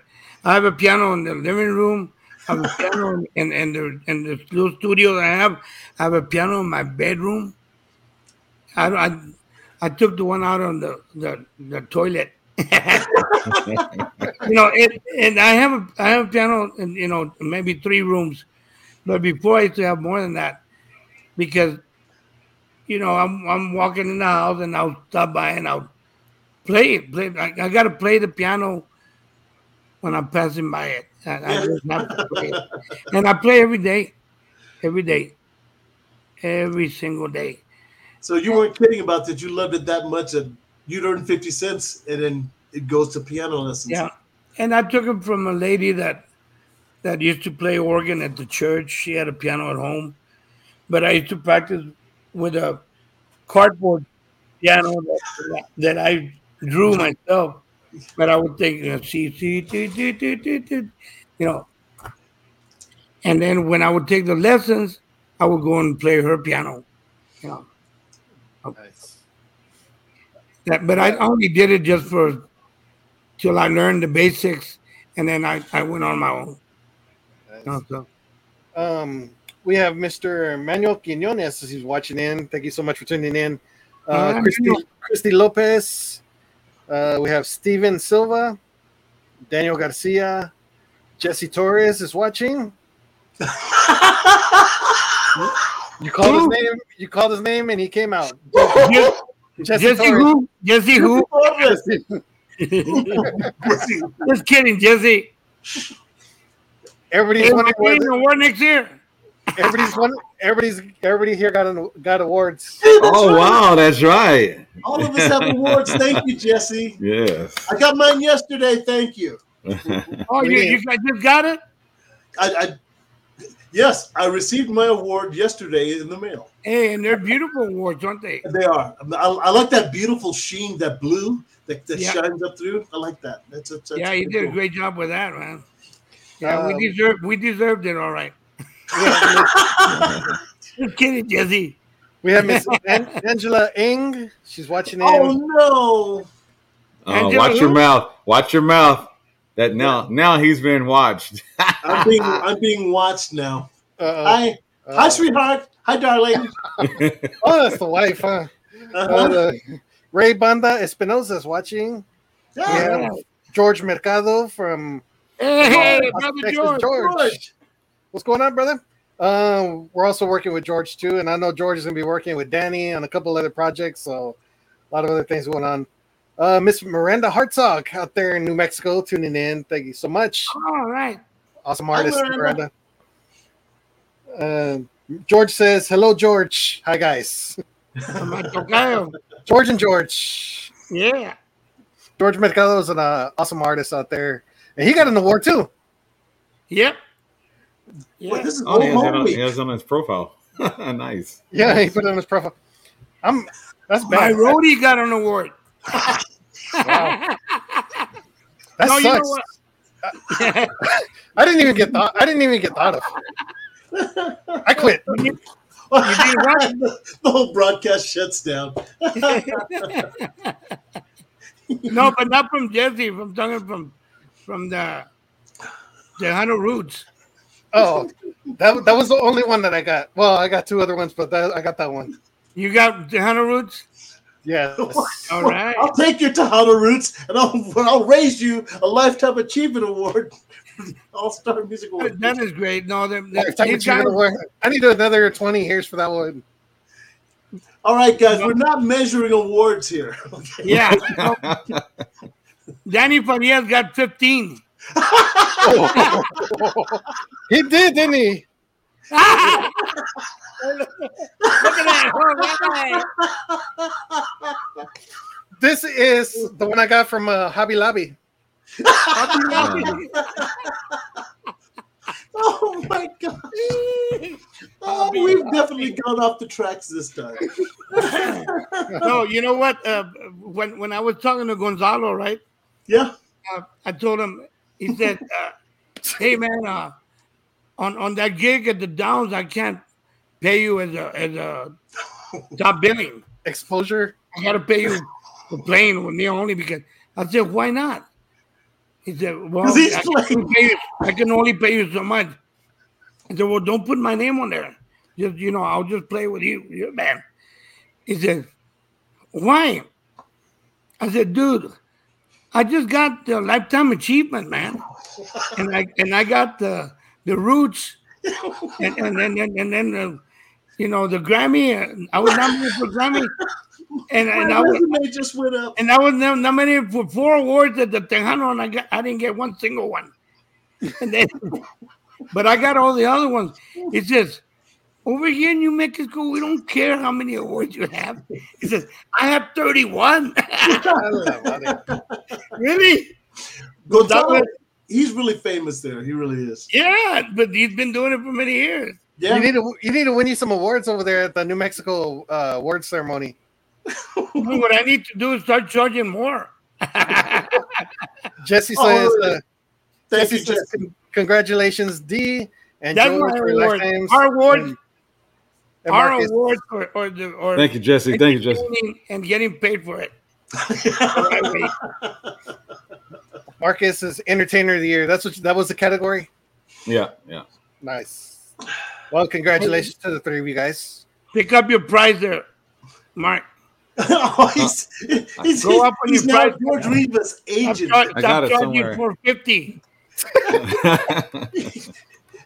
I have a piano in the living room. I have a piano in, in the in the little studio I have. I have a piano in my bedroom. I I, I took the one out on the the, the toilet. <laughs> you know, it, and I have a I have a piano in you know maybe three rooms, but before I used to have more than that, because you know I'm I'm walking in the house and I'll stop by and I'll play it. Play. I, I got to play the piano when I'm passing by it. I, I just have to play and I play every day, every day, every single day. So you weren't kidding about that. You loved it that much that you'd earn fifty cents, and then it goes to piano lessons. Yeah, and I took it from a lady that that used to play organ at the church. She had a piano at home, but I used to practice with a cardboard piano that, that I drew <laughs> myself. But I would take uh, C C T T T T T, you know, and then when I would take the lessons, I would go and play her piano, you know. Nice. That, but I only did it just for till I learned the basics, and then I, I went on my own. you know, so. Um, we have Mr. Manuel Quinones as he's watching in. Thank you so much for tuning in. Uh, Christy, Christy Lopez. Uh, we have Steven Silva, Daniel Garcia, Jesse Torres is watching. <laughs> You called his name. You called his name, and he came out. Jesse, Jesse Jesse who? Jesse who? <laughs> Just kidding, Jesse. Everybody's Hey, wondering we're getting whether- an award next year. everybody's one. Everybody's everybody here got an, got awards. Oh wow, that's right. All of us have awards. Thank you, Jesse. Yes. I got mine yesterday. Thank you. <laughs> Oh, you, you guys just got it? I, I yes, I received my award yesterday in the mail. Hey, and they're beautiful awards, aren't they? They are. I, I like that beautiful sheen, that blue that, that Yeah. shines up through. I like that. That's, that's, that's Yeah, you did a great job with that, man. Yeah, Um, we deserve we deserved it all right. Just kidding, Jesse. We have Miss An- Angela Ing. She's watching in. Oh no! Oh, Angela watch your mouth. Watch your mouth. That now, now he's been watched. I'm being I'm being watched now. Uh-oh. Hi, Uh, hi, sweetheart. Hi, darling. <laughs> Oh, that's the wife, huh? Uh, Uh-huh. the- Ray Banda Espinosa is watching. Yeah. George Mercado from Hey, hey, Austin, brother Texas. George. George. What's going on, brother? Um, we're also working with George too, and I know George is gonna be working with Danny on a couple other projects, so a lot of other things going on. Uh, Miss Miranda Hartzog out there in New Mexico tuning in. Thank you so much. All right. Awesome Hi, artist, Miranda. Miranda. Uh, George says, "Hello, George. Hi, guys. From my tocayo. George and George. Yeah. George Mercado is an uh, awesome artist out there, and he got an award too. Yep. Wait, Yeah. this is Oh, he has, it on, he has it on his profile. <laughs> nice. Yeah, he put it on his profile. I'm. That's bad. My bad. roadie got an award. wow. That no, you know sucks. what? I didn't even get thought. I didn't even get thought of. I quit. <laughs> the whole broadcast shuts down. no, but not from Jesse. From talking from from the the Tejano Roots. Oh, that that was the only one that I got. Well, I got two other ones, but that, I got that one. You got the Tejano Roots. Yeah. All right. I'll take your Tejano roots and I'll, I'll raise you a lifetime achievement award, <laughs> All Star Music Award. That is great. No, the, the, Lifetime these guys, I need another twenty years for that one. All right, guys, we're not measuring awards here. Okay. <laughs> yeah. no. Danny Farias got 15. <laughs> He did, didn't he? Look at that. All right. This is the one I got from uh, Hobby Lobby. <laughs> Oh my god! Oh, we've definitely gone off the tracks this time. no, you know what? Uh, when when I was talking to Gonzalo, right? Yeah. Uh, I told him. He said, uh, "Hey man, uh, on on that gig at the Downs, I can't pay you as a as a <laughs> top billing. Exposure. I got to pay you for playing with me only because." I said, "Why not?" He said, "Well, I can, only pay you, I can only pay you so much." I said, "Well, don't put my name on there. Just you know, I'll just play with you, you man." He said, "Why?" I said, "Dude, I just got the lifetime achievement, man, and I and I got the the roots, and and and and, and then the, you know the Grammy. I was nominated for Grammy, and and I was." just went up. And I was nominated for four awards at the Tejano, and I got I didn't get one single one. And then, but I got all the other ones. It's says, over here in New Mexico, we don't care how many awards you have. He says, I have 31. <laughs> really? Gonzalo, he's really famous there. He really is. Yeah, but he's been doing it for many years. Yeah. You need to you need to win you some awards over there at the New Mexico uh, awards ceremony. <laughs> what I need to do is start charging more. <laughs> Jesse Oh, says, really? uh, Thank Jesse you, says, Jesse. congratulations, D and That's George my award. Our award, and- and our Marcus. award for or the or Thank you, Jesse. Thank you, Jesse. and getting paid for it. <laughs> Marcus is entertainer of the year. That's what that was the category. Yeah, yeah. Nice. Well, congratulations to the three of you guys. Pick up your prize there, Mark. <laughs> oh, he's, he's, Go up on he's your now. George Rivas agent. Stop, I got stop it charging somewhere. for fifty. <laughs>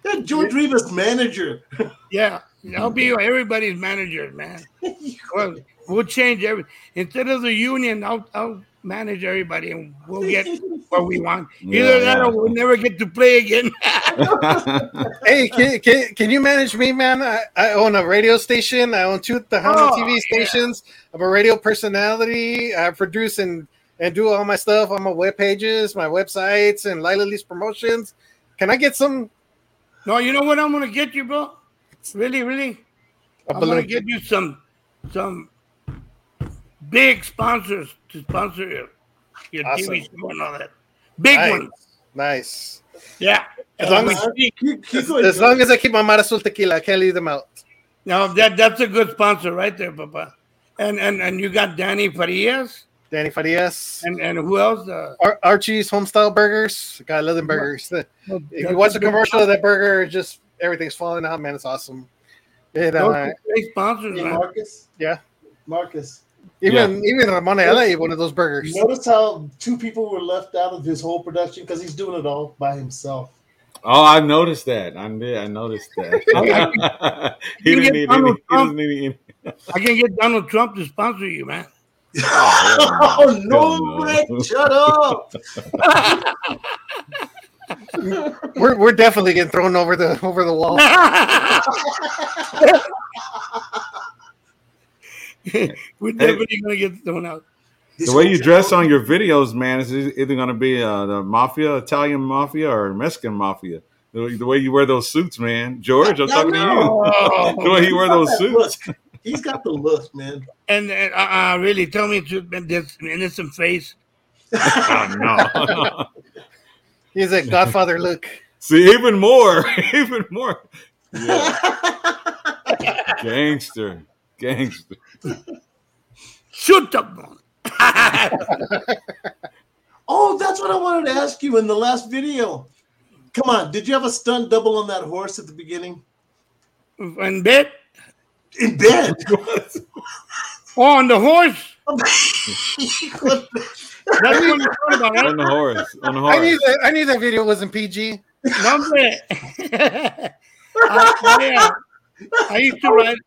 Yeah, George Rivas manager. Yeah, I'll be everybody's manager, man. <laughs> Well, we'll change every instead of the union. I'll I'll manage everybody, and we'll get what we want. <laughs> Either Yeah, that, yeah. or we'll never get to play again. <laughs> Hey, can, can, can you manage me, man? I, I own a radio station. I own two Tejano Oh, TV yeah. stations. I'm a radio personality. I produce and, and do all my stuff on my web pages, my websites, and Lila Lisa promotions. Can I get some? no, you know what I'm gonna get you, bro. Really, really. I am gonna balloon? get you some some big sponsors to sponsor your, your Awesome. TV show and all that. Big Nice. ones. Nice. Yeah. As long as- Keep, keep going, As long as I keep my Mar Azul tequila, I can't leave them out. Now that that's a good sponsor right there, Papa. And and and you got Danny Farias Danny Farias, and and who else? Uh, Ar- Archie's Homestyle Burgers. God, I love them burgers. The- If you watch the commercial of that burger, just everything's falling out, man. It's awesome. It, uh, are great sponsors, Hey. Marcus. Yeah. Marcus. even even Ramon Ayala ate one of those burgers. Notice how two people were left out of his whole production because he's doing it all by himself. oh, I noticed that. I did. I noticed that. he didn't need any. Donald He Trump. doesn't need any. I can get Donald Trump to sponsor you, man. oh <laughs> no, no. Rick, shut up. <laughs> We're we're definitely getting thrown over the over the wall. <laughs> We're definitely gonna get thrown out. The way you dress on your videos, man, is either going to be uh, the mafia, Italian mafia, or Mexican mafia. The, the way you wear those suits, man. George, I'm talking to you. <laughs> The way you wear those suits. Look, he's got the look, man. And, and uh, uh, really, tell me to this innocent face. <laughs> Oh, no. He's a Godfather look. See, even more, <laughs> even more. Yeah. Gangster, gangster. Shoot them. man. <laughs> Oh, that's what I wanted to ask you in the last video. Come on, did you have a stunt double on that horse at the beginning? And bed In bed. oh, <laughs> on the horse. That's what you're talking about, right? On the horse, on the I knew that I knew that video wasn't PG. Nombre. I, yeah. I used to write.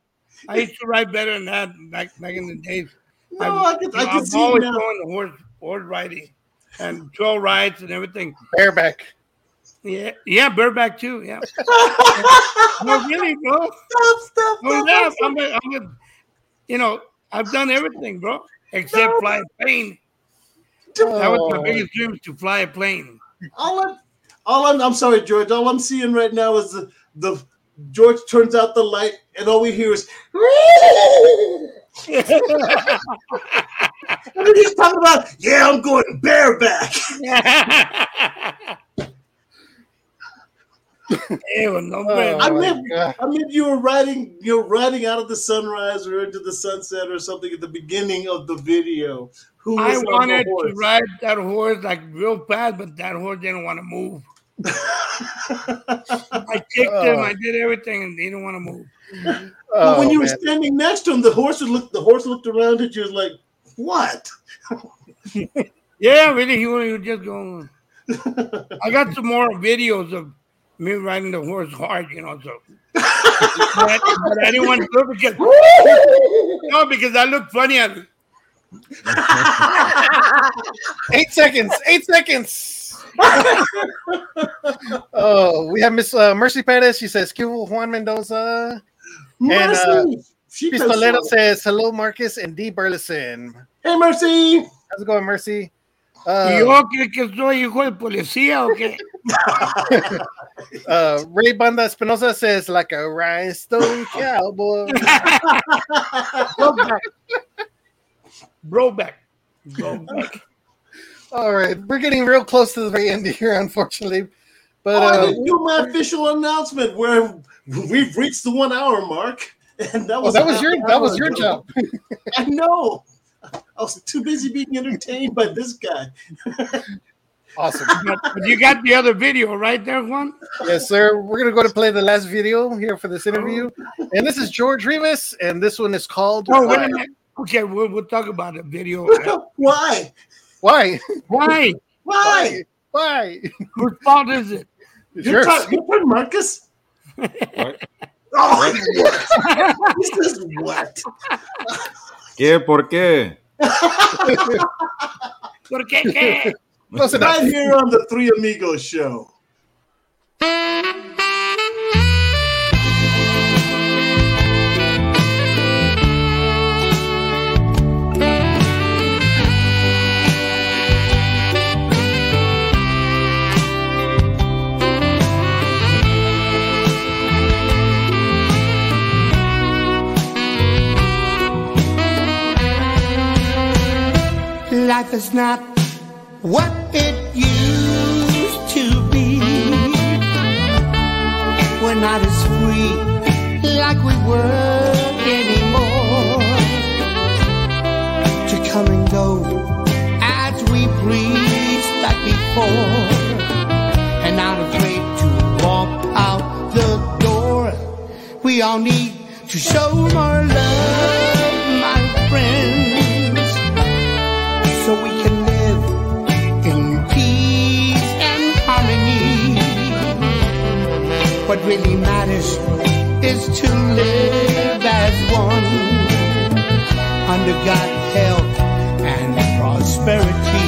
I used to write better than that back back in the days. no, I can, I can I'm see it always now. going the horse horse riding and trail rides and everything. Bareback. Yeah, yeah, bareback too. Yeah. <laughs> no, really, bro. Stop, stop, No, stop, yeah, stop. I'm a, I'm a, you know, I've done everything, bro, except fly a plane. That was my Oh. biggest dream to fly a plane. All I'm, all I'm, I'm sorry, George. All I'm seeing right now is the, the George turns out the light, and all we hear is. <laughs> And then he's talking about, yeah, I'm going bareback. <laughs> Ew, no, Oh. I my meant, I mean, you were riding, you're riding out of the sunrise or into the sunset or something at the beginning of the video. Who I was on the wanted to ride that horse like real fast, but that horse didn't want to move. <laughs> I kicked him, Oh. I did everything, and he didn't want to move. Oh, but when Oh, you were standing next to him, the horse would look. The horse looked around at you, was like, "What?" <laughs> Yeah, really, he was, he was just going. I got some more videos of me riding the horse hard, you know. So, <laughs> but, but I didn't want to do it because no, because I look funny. at it. <laughs> Eight seconds. Eight seconds. <laughs> oh, we have Miss uh, Mercy Perez. She says, "Q Juan Mendoza." And, uh, Mercy. She plays Pistolero says, "Hello, Marcus and D Burleson." "Hey, Mercy." How's it going, Mercy? Uh, ¿Yo qué que soy hijo de policía o qué? <laughs> uh, Ray Banda Espinosa says, "Like a rhinestone cowboy." Broback. Broback. <laughs> All right, we're getting real close to the very end here, unfortunately. But oh, I uh, didn't do my official announcement where we've reached the one hour mark, and that oh, was that was your that was your ago. job. <laughs> <laughs> I know. I was too busy being entertained by this guy. Awesome. But, but you got the other video right there, Juan? Yes, sir. We're gonna go to play the last video here for this interview, and this is George Rivas, and this one is called. Oh, wait a minute. Okay, we'll, we'll talk about the video. <laughs> Why? Why? Why? Why? Why? Whose fault is it? It's Your yours. turn, your turn, Marcus. What? <laughs> Oh, he says <laughs> what? ¿Qué? ¿Por qué? ¿Por qué? qué? Close. Right here on the Three Amigos show. Life is not what it used to be. We're not as free like we were anymore. To come and go as we please like before. And not afraid to walk out the door. We all need to show more love, my friends so we can live in peace and harmony. What really matters is to live as one under God's help and prosperity.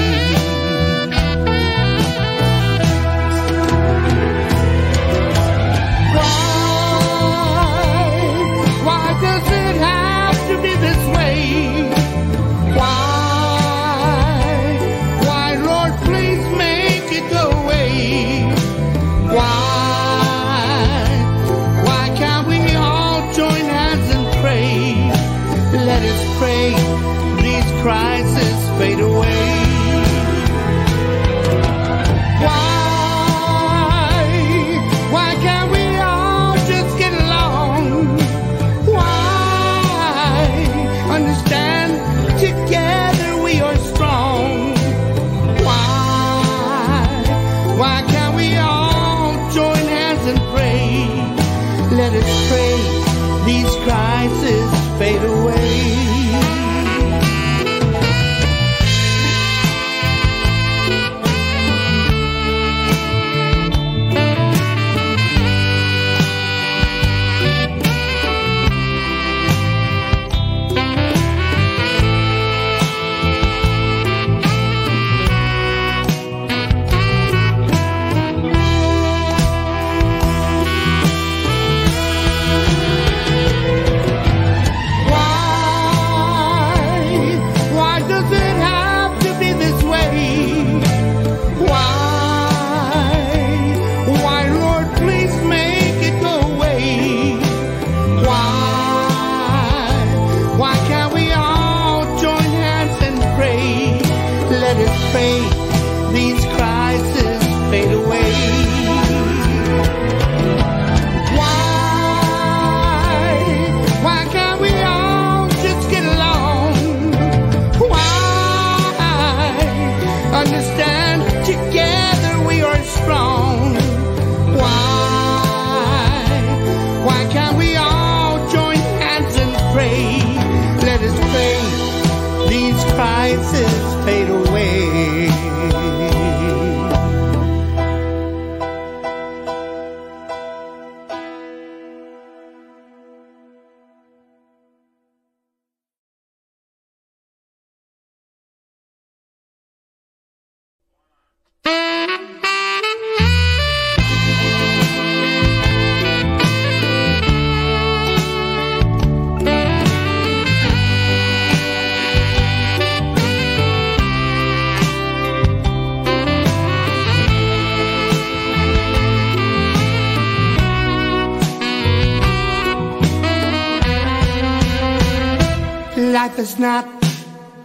Life not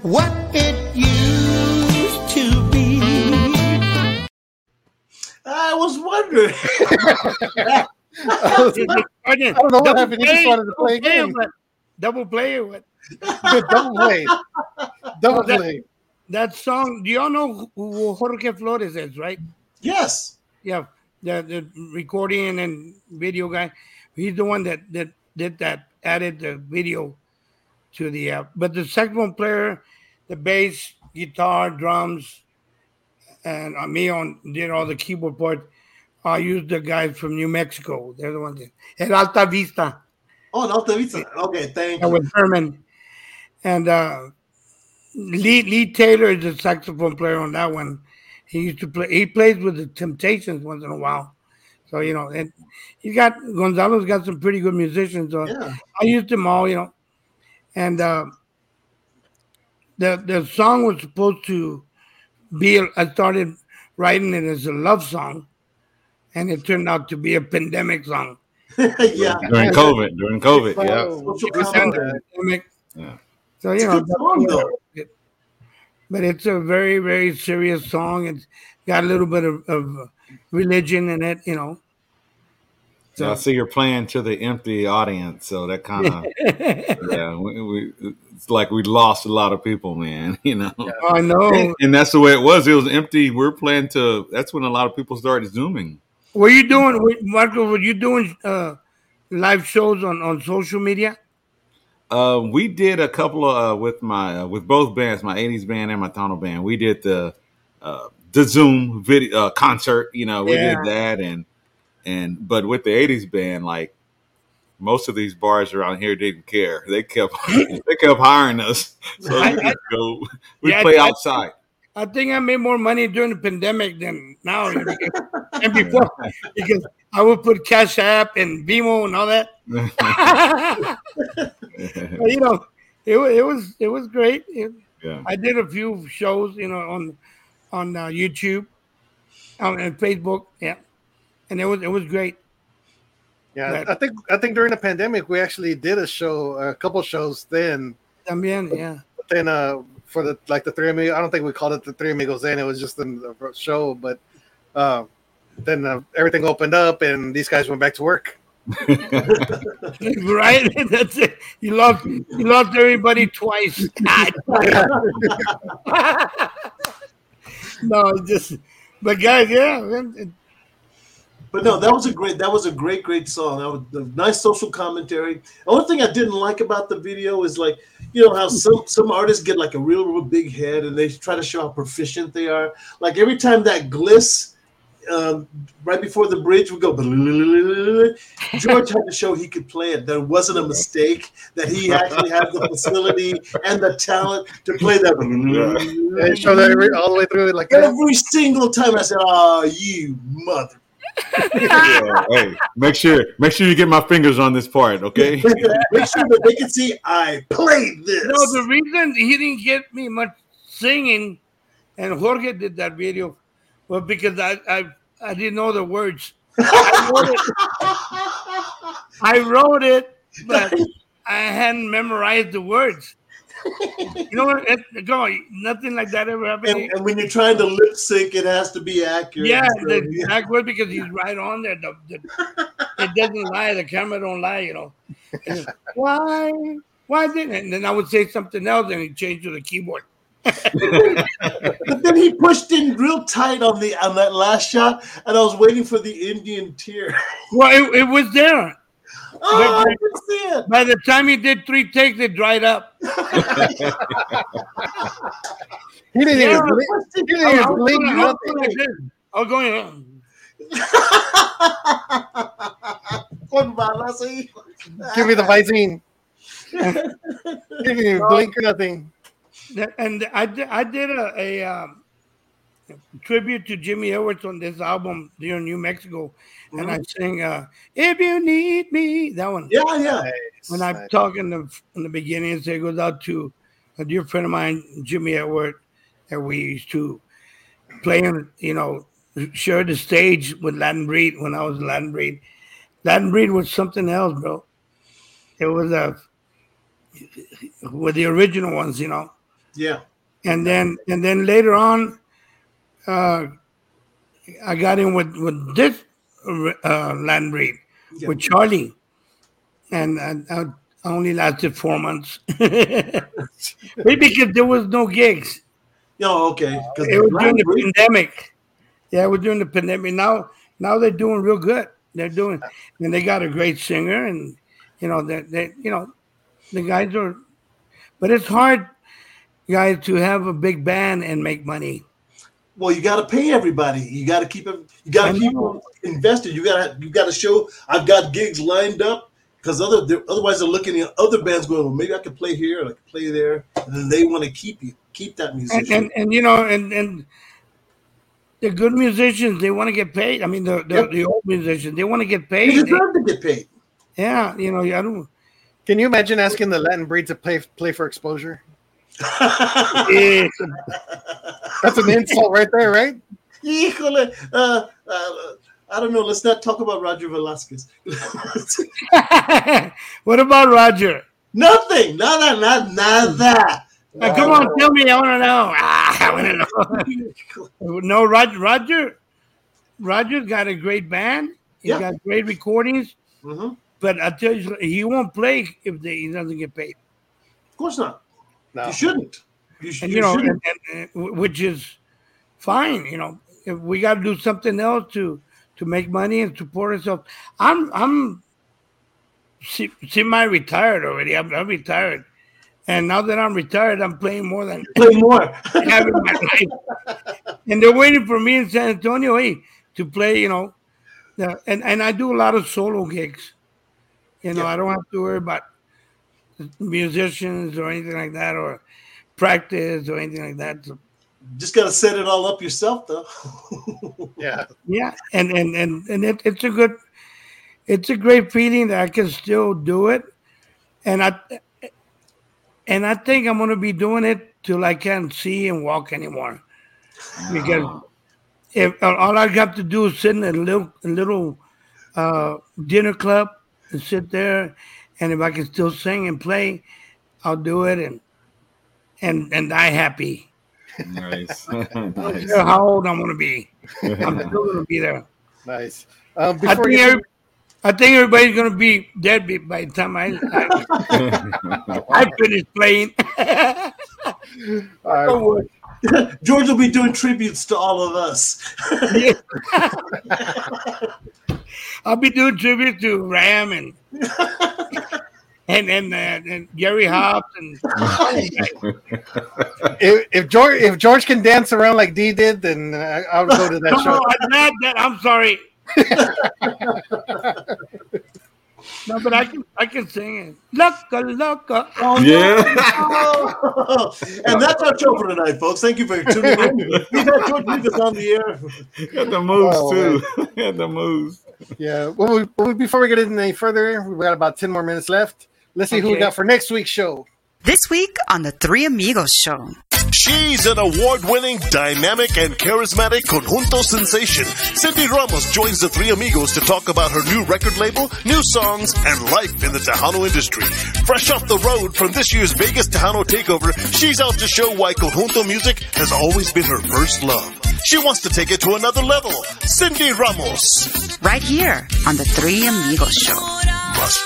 what it used to be. I was wondering. <laughs> <laughs> I don't know what happened. He just wanted to play a game. Double play or what? <laughs> Double play. Double that, play. That song, do y'all know who who Jorge Flores is, right? yes. Yeah, the, the recording and video guy. He's the one that, that did that, added the video to the app. But the saxophone player, the bass, guitar, drums, and uh, me on did all the keyboard part. I used the guys from New Mexico. They're the ones at Alta Vista. Oh, no, Alta Vista. Okay, thank uh, you. with Herman. And uh, Lee Lee Taylor is the saxophone player on that one. He used to play. He plays with the Temptations once in a while. So you know, and he's got Gonzalo's got some pretty good musicians. So Yeah. I used them all, you know. And uh, the the song was supposed to be. I started writing it as a love song, and it turned out to be a pandemic song. <laughs> yeah. During COVID, during COVID, yeah. Social During comment. the pandemic. Yeah. So you a know, good song, though. it- but it's a very very serious song. It's got a little bit of, of religion in it, you know. So I see you're playing to the empty audience, so that kind of <laughs> yeah, we, we, it's like we lost a lot of people, man. <laughs> You know, I know. and, and that's the way it was. It was empty. We're playing to. That's when a lot of people started zooming. Were you doing, were- Marco? Were you doing uh, live shows on, on social media? Uh, we did a couple of uh, with my uh, with both bands, my '80s band and my Tejano band. We did the uh, the Zoom video uh, concert. You know, we Yeah. did that, and and but with the '80s band, like most of these bars around here didn't care. They kept <laughs> they kept hiring us, <laughs> so we could go. We Yeah, play I- outside. I think I made more money during the pandemic than now <laughs> and before because I would put Cash App and Venmo and all that. But, you know, it, it was it was great. It- yeah. I did a few shows, you know, on on uh, YouTube, on and Facebook, yeah, and it was it was great. Yeah. I think I think during the pandemic we actually did a show, a couple shows then. También, yeah. But then uh for the like the three amigos, I don't think we called it the three amigos then. It was just the show, but uh, then uh, everything opened up and these guys went back to work. <laughs> right? <laughs> That's it. You loved you loved everybody twice. <laughs> no, just but guys, yeah, man, But no, that was a great that was a great great song. That was a nice social commentary. The only thing I didn't like about the video is like you know how some some artists get like a real real big head and they try to show how proficient they are. Like every time that gliss. Um, right before the bridge would go. <laughs> George had to show he could play it. There wasn't a mistake. That he actually had the facility and the talent to play that. <laughs> They show that every, all the way through it like that. Every single time I said, "Oh, you mother!" Yeah, hey, make sure make sure you get my fingers on this part, okay? <laughs> Make sure that they can see I played this. no, the reason he didn't get me much singing, and Jorge did that video, was because I I, I didn't know the words. I wrote it, I wrote it but I hadn't memorized the words. You know what? It, go on, nothing like that ever happened. and, and when you're trying to lip sync, it has to be accurate. Yeah, So, the exact word because he's right on there. The, the, <laughs> it doesn't lie. The camera don't lie. You know. And why? Why didn't? it? And then I would say something else, and he changed to the keyboard. <laughs> But then he pushed in real tight on the on that last shot, and I was waiting for the Indian tear. Well, it, it was there. Oh, I can see it. By the time he did three takes, it dried up. <laughs> He didn't Yeah, even blink. He didn't I even blink. going- I was nothing. going like this. I. Con balas ahí. Give me the Visine. He didn't <laughs> blink or nothing. And I did, I did a, a um, tribute to Jimmy Edwards on this album here in New Mexico, and I sang uh, "If You Need Me." That one. Yeah, yeah. when I'm Nice. talking the, in the beginning, it goes out to a dear friend of mine, Jimmy Edward, that we used to play on, you know, share the stage with Latin Breed when I was Latin Breed. Latin Breed was something else, bro. It was a with the original ones, you know. Yeah. And then and then later on, uh, I got in with with this uh, Latin Breed Yeah. with Charlie, and I, I only lasted four months. <laughs> Maybe because there was no gigs. Oh, okay. 'Cause It was during the Breed- pandemic. Yeah, it was during the pandemic. Now, now they're doing real good. They're doing, and they got a great singer, and you know, they, they you know, the guys are. But it's hard, guys, to have a big band and make money. Well, you got to pay everybody. You got to keep it. You got to know. people invested. You got to you got to show I've got gigs lined up because other they're, otherwise they're looking at other bands going. Well, maybe I could play here. I could play there, and then they want to keep you keep that And, musician. and and you know, and and the good musicians, they want to get paid. I mean, the the, Yep. the old musicians, they want to get paid. they paid. deserve to get paid. Yeah, you know, I don't. Can you imagine asking the Latin breed to play play for exposure? Yeah. That's an insult right there, right? Híjole, uh, uh, I don't know. Let's not talk about Roger Velasquez. <laughs> what about Roger? Nothing. Nada. Nada. Nada. Uh, come on, tell me. I want to know. <laughs> Ah, I want to know. no, Roger. Roger. Roger's got a great band. He's Yeah. got great recordings. Mhm. But I tell you, he won't play if they, he doesn't get paid. Of course not. No. You shouldn't. You, sh- And you you know, shouldn't. and, and, and- which is fine. You know, if we got to do something else to to make money and support ourselves. I'm I'm se- semi-retired already. I'm, I'm retired, and now that I'm retired, I'm playing more than Play more. I have in my life. And they're waiting for me in San Antonio, hey, to play. You know, the, and and I do a lot of solo gigs. You know, Yeah. I don't have to worry about musicians or anything like that, or practice or anything like that. So, Just got to set it all up yourself, though. <laughs> Yeah. yeah, and and and and it, it's a good, it's a great feeling that I can still do it, and I, and I think I'm gonna be doing it till I can't see and walk anymore, because if all I got to do is sit in a little a little uh, dinner club and sit there, and if I can still sing and play, I'll do it and and and die happy. Nice. <laughs> I don't <laughs> nice. how old I'm gonna be, I'm still gonna be there. Nice. Um, I think, we get every, I think everybody's gonna be dead by the time I I, <laughs> I finish playing. all right, George will be doing tributes to all of us. I'll be doing tribute to Ram and <laughs> and and, uh, and Gary Hobbs and <laughs> if, if George if George can dance around like D did, then I, I'll go to that no, show. no, I'm not that. I'm sorry. <laughs> no, but I can I can sing it. Loca, loca. Oh, yeah. and that's our show for tonight, folks. Thank you for tuning in. We've had George Rivas on the air. Got the moves Oh, too. Got the moves. Yeah. Well, we, before we get in any further, we've got about ten more minutes left. Let's see who we got for next week's show. This week on the Three Amigos Show. She's an award-winning, dynamic, and charismatic conjunto sensation. Cindy Ramos joins the three amigos to talk about her new record label, new songs, and life in the Tejano industry. Fresh off the road from this year's Vegas Tejano Takeover, she's out to show why conjunto music has always been her first love. She wants to take it to another level. Cindy Ramos. Right here on the Three Amigos Show. Más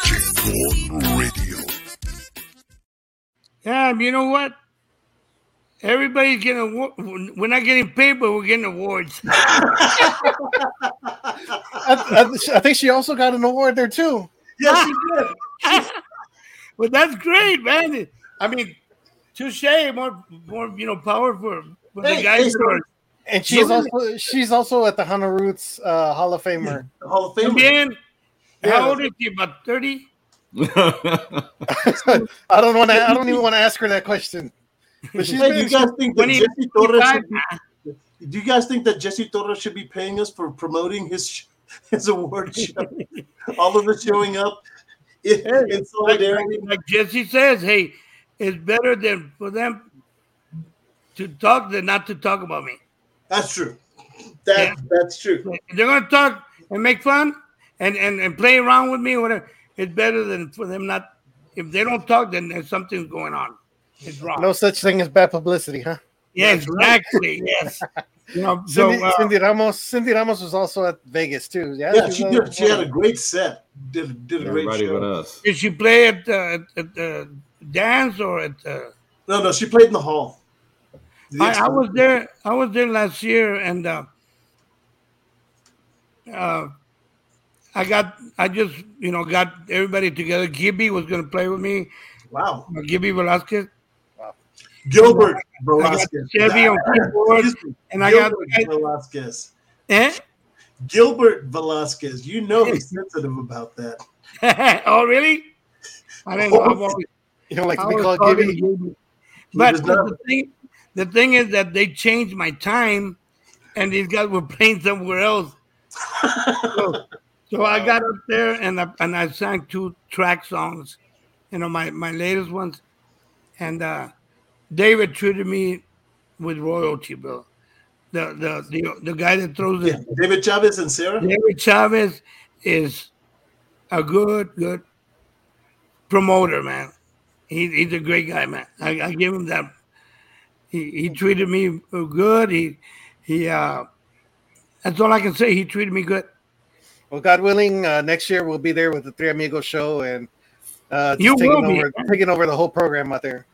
Radio. Yeah, you know what? Everybody's getting award- we're not getting paid, but we're getting awards. <laughs> I, I, I think she also got an award there too. Yes, she did. <laughs> But that's great, man. I mean, touche, more, more, you know, power for, for Hey, the guys hey, are And she's Yeah. also she's also at the Tejano Roots uh, Hall of Famer. The Hall of Fame. bien. Yeah. How old is she? About thirty? <laughs> I don't want to. I don't even want to ask her that question. But she's Hey, do you guys think that Jesse Torres? Should be, do you guys think that Jesse Torres should be paying us for promoting his his award <laughs> show? All of us showing up in, in solidarity. like Jesse says, hey, it's better than for them to talk than not to talk about me. That's true. That Yeah. that's true. They're gonna talk and make fun and, and, and play around with me or whatever, it's better than for them not. If they don't talk, then there's something going on. It's wrong. no such thing as bad publicity, huh? Yeah, exactly. Yes. You know, so Cindy, uh, Cindy Ramos. Cindy Ramos was also at Vegas too. Yeah, Yeah, she did. She had a great set. Did did a great show. but us. did she play at uh, at, at the dance or at? Uh, No, no, she played in the hall. The I, I was there. I was there last year, and uh, uh, I got. I just you know got everybody together. Gibby was going to play with me. Wow, uh, Gibby Velasquez. Gilbert Velasquez. Chevy on keyboard, and I got. Gilbert Velasquez. Eh? Gilbert Velasquez. You know he's sensitive about that. <laughs> oh really? I didn't know. Always, You don't like to I be always called called Gibby. Gibby. But the, the thing, the thing is that they changed my time, and these guys were playing somewhere else. <laughs> so, so I got up there and I, and I sang two track songs, you know, my my latest ones, and uh, David treated me with royalty, bro. The the the, the guy that throws Yeah, the David Chavez and Sarah. David Chavez is a good, good promoter, man. He, he's a great guy, man. I, I give him that. He, he treated me good. He he. uh That's all I can say. He treated me good. Well, God willing, uh, next year we'll be there with the Three Amigos show and uh, just You taking will be. taking over the whole program out there.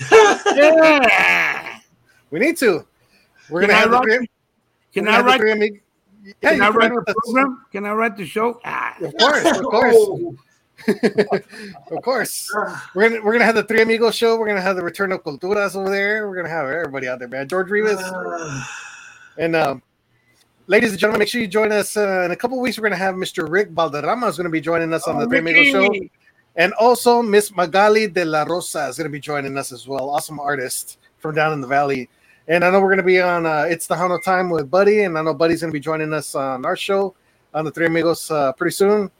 Yeah. <laughs> We need to. We're Can gonna I have the write- three. Can I the write? Three Yeah, Can I write the the- program? Can I write the show? Ah. Of course, of course, of course. We're gonna we're gonna have the Three Amigos show. We're gonna have the Return of Culturas over there. We're gonna have everybody out there, man. George Rivas <sighs> and um, ladies and gentlemen, make sure you join us uh, in a couple weeks. We're to have Mr. Rick Valderrama is to be joining us on Oh, the Three Amigos show. And also, Miss Magali de la Rosa is going to be joining us as well. Awesome artist from down in the valley. And I know we're going to be on uh, It's Tejano Time with Buddy. And I know Buddy's going to be joining us on our show on the Three Amigos uh, pretty soon.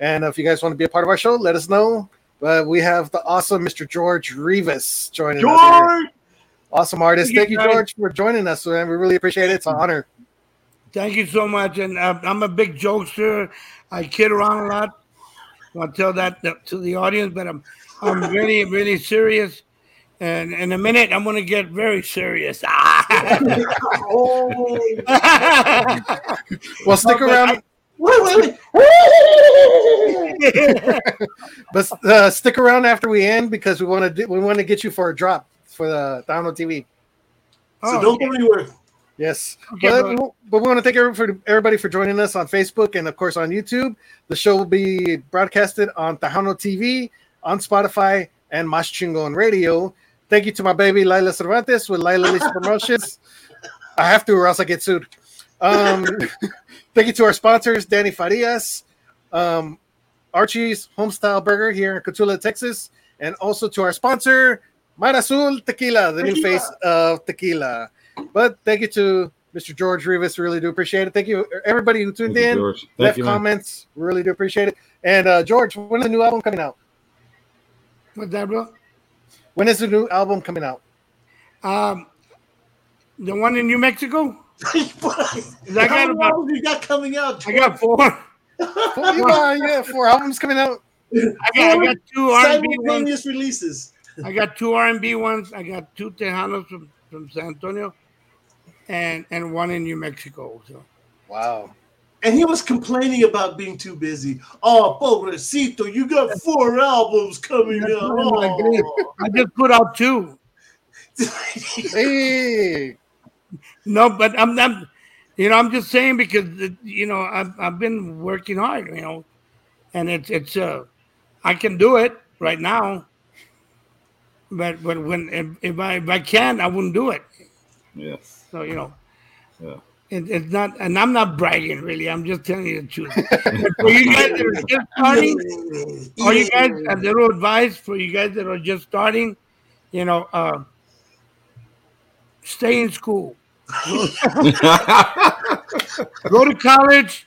And if you guys want to be a part of our show, let us know. But we have the awesome Mr. George Rivas joining us. here. George! Awesome artist. Thank you. George, for joining us. Man. We really appreciate it. It's an honor. Thank you so much. And uh, I'm a big jokester. I kid around a lot. I'll tell that to the audience, but I'm I'm really really serious. And in a minute, I'm going to get very serious. Oh, <laughs> Well, stick No, around. wait, wait, wait. <laughs> But uh, stick around after we end because we want to we want to get you for a drop for the download TV. So Oh, don't go anywhere. Yes, Okay, but, but- but we want to thank everybody for joining us on Facebook and of course on YouTube. The show will be broadcasted on Tejano TV, on Spotify, and Mas Chingon Radio. Thank you to my baby Lila Cervantes with Lila Lisa Promotions. I have to, or else I get sued. Um, <laughs> thank you to our sponsors, Danny Farias, um, Archie's Homestyle Burger here in Cotulla, Texas, and also to our sponsor, Mar Azul Tequila, the new face of tequila. But thank you to Mr. George Rivas. Really do appreciate it. Thank you, everybody who tuned Thank in, George. Thank left you, comments. Really do appreciate it. And uh, George, when is the new album coming out? What's that, bro? When is the new album coming out? Um, the one in New Mexico? <laughs> But I How got many about- albums you got coming out? I got four. Four, you got, you got four albums coming out. I got, I got two R&B ones. releases. I got two R&B ones. I got two Tejanos from, from San Antonio, and and one in New Mexico. So Wow. And he was complaining about being too busy. Oh, pobrecito, you got four albums coming out. Oh. I just put out two. <laughs> Hey, No, but I'm not. You know, I'm just saying because you know I've I've been working hard. You know, and it's it's uh I can do it right now. But but when if, if I if I can, I wouldn't do it. Yes. So you know. Yeah. It, it's not, and I'm not bragging really. I'm just telling you the truth. <laughs> For you guys that are just starting, <laughs> or you guys, a little advice for you guys that are just starting, you know, uh, stay in school, <laughs> go to college,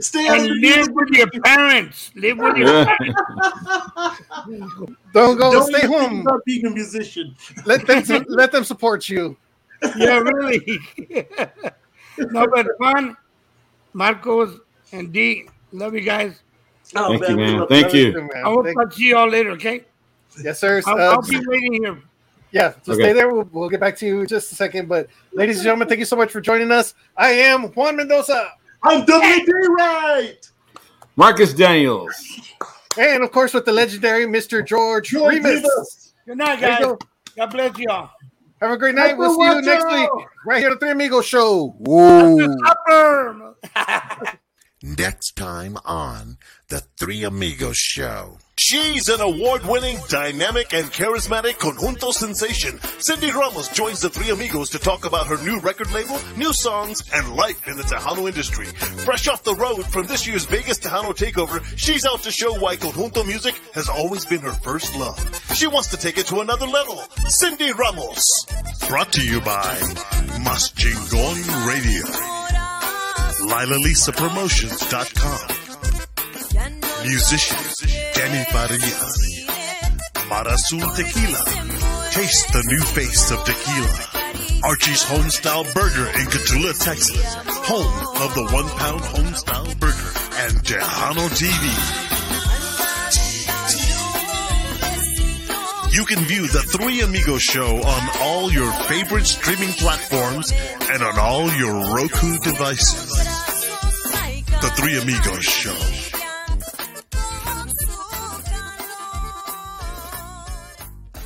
Stay and live with your parents. Live with your parents. don't go. Don't stay even think home. about being a musician. Let them let them support you. Yeah, really. <laughs> no, but fun. Marcos and D, love you guys. Oh, Thank you, man. Thank that. you. Man, I will talk to you all later, okay? yes, sir. I'll, Uh, I'll be waiting here. Yeah, just Okay. stay there. We'll, we'll get back to you in just a second. But, ladies and gentlemen, thank you so much for joining us. I am Juan Mendoza. I'm WD right. Marcus Daniels. And, of course, with the legendary Mr. George, George Remus. Rivas. Good night, guys. go. God bless y'all. Have a great night. We'll see you next week right here at the Three Amigos Show. Whoa. <laughs> Next time on The Three Amigos Show. She's an award-winning, dynamic, and charismatic conjunto sensation. Cindy Ramos joins the Three Amigos to talk about her new record label, new songs, and life in the Tejano industry. Fresh off the road from this year's Vegas Tejano takeover, she's out to show why conjunto music has always been her first love. She wants to take it to another level. Cindy Ramos. Brought to you by Mas Chingon Radio. LilaLisaPromotions.com. Musician Danny Farias. Mar Azul Tequila. Taste the new face of tequila. Archie's Homestyle Burger in Cotulla, Texas. Home of the one pound Homestyle Burger. And Tejano TV. You can view the Three Amigos show on all your favorite streaming platforms and on all your Roku devices. The Three Amigos show.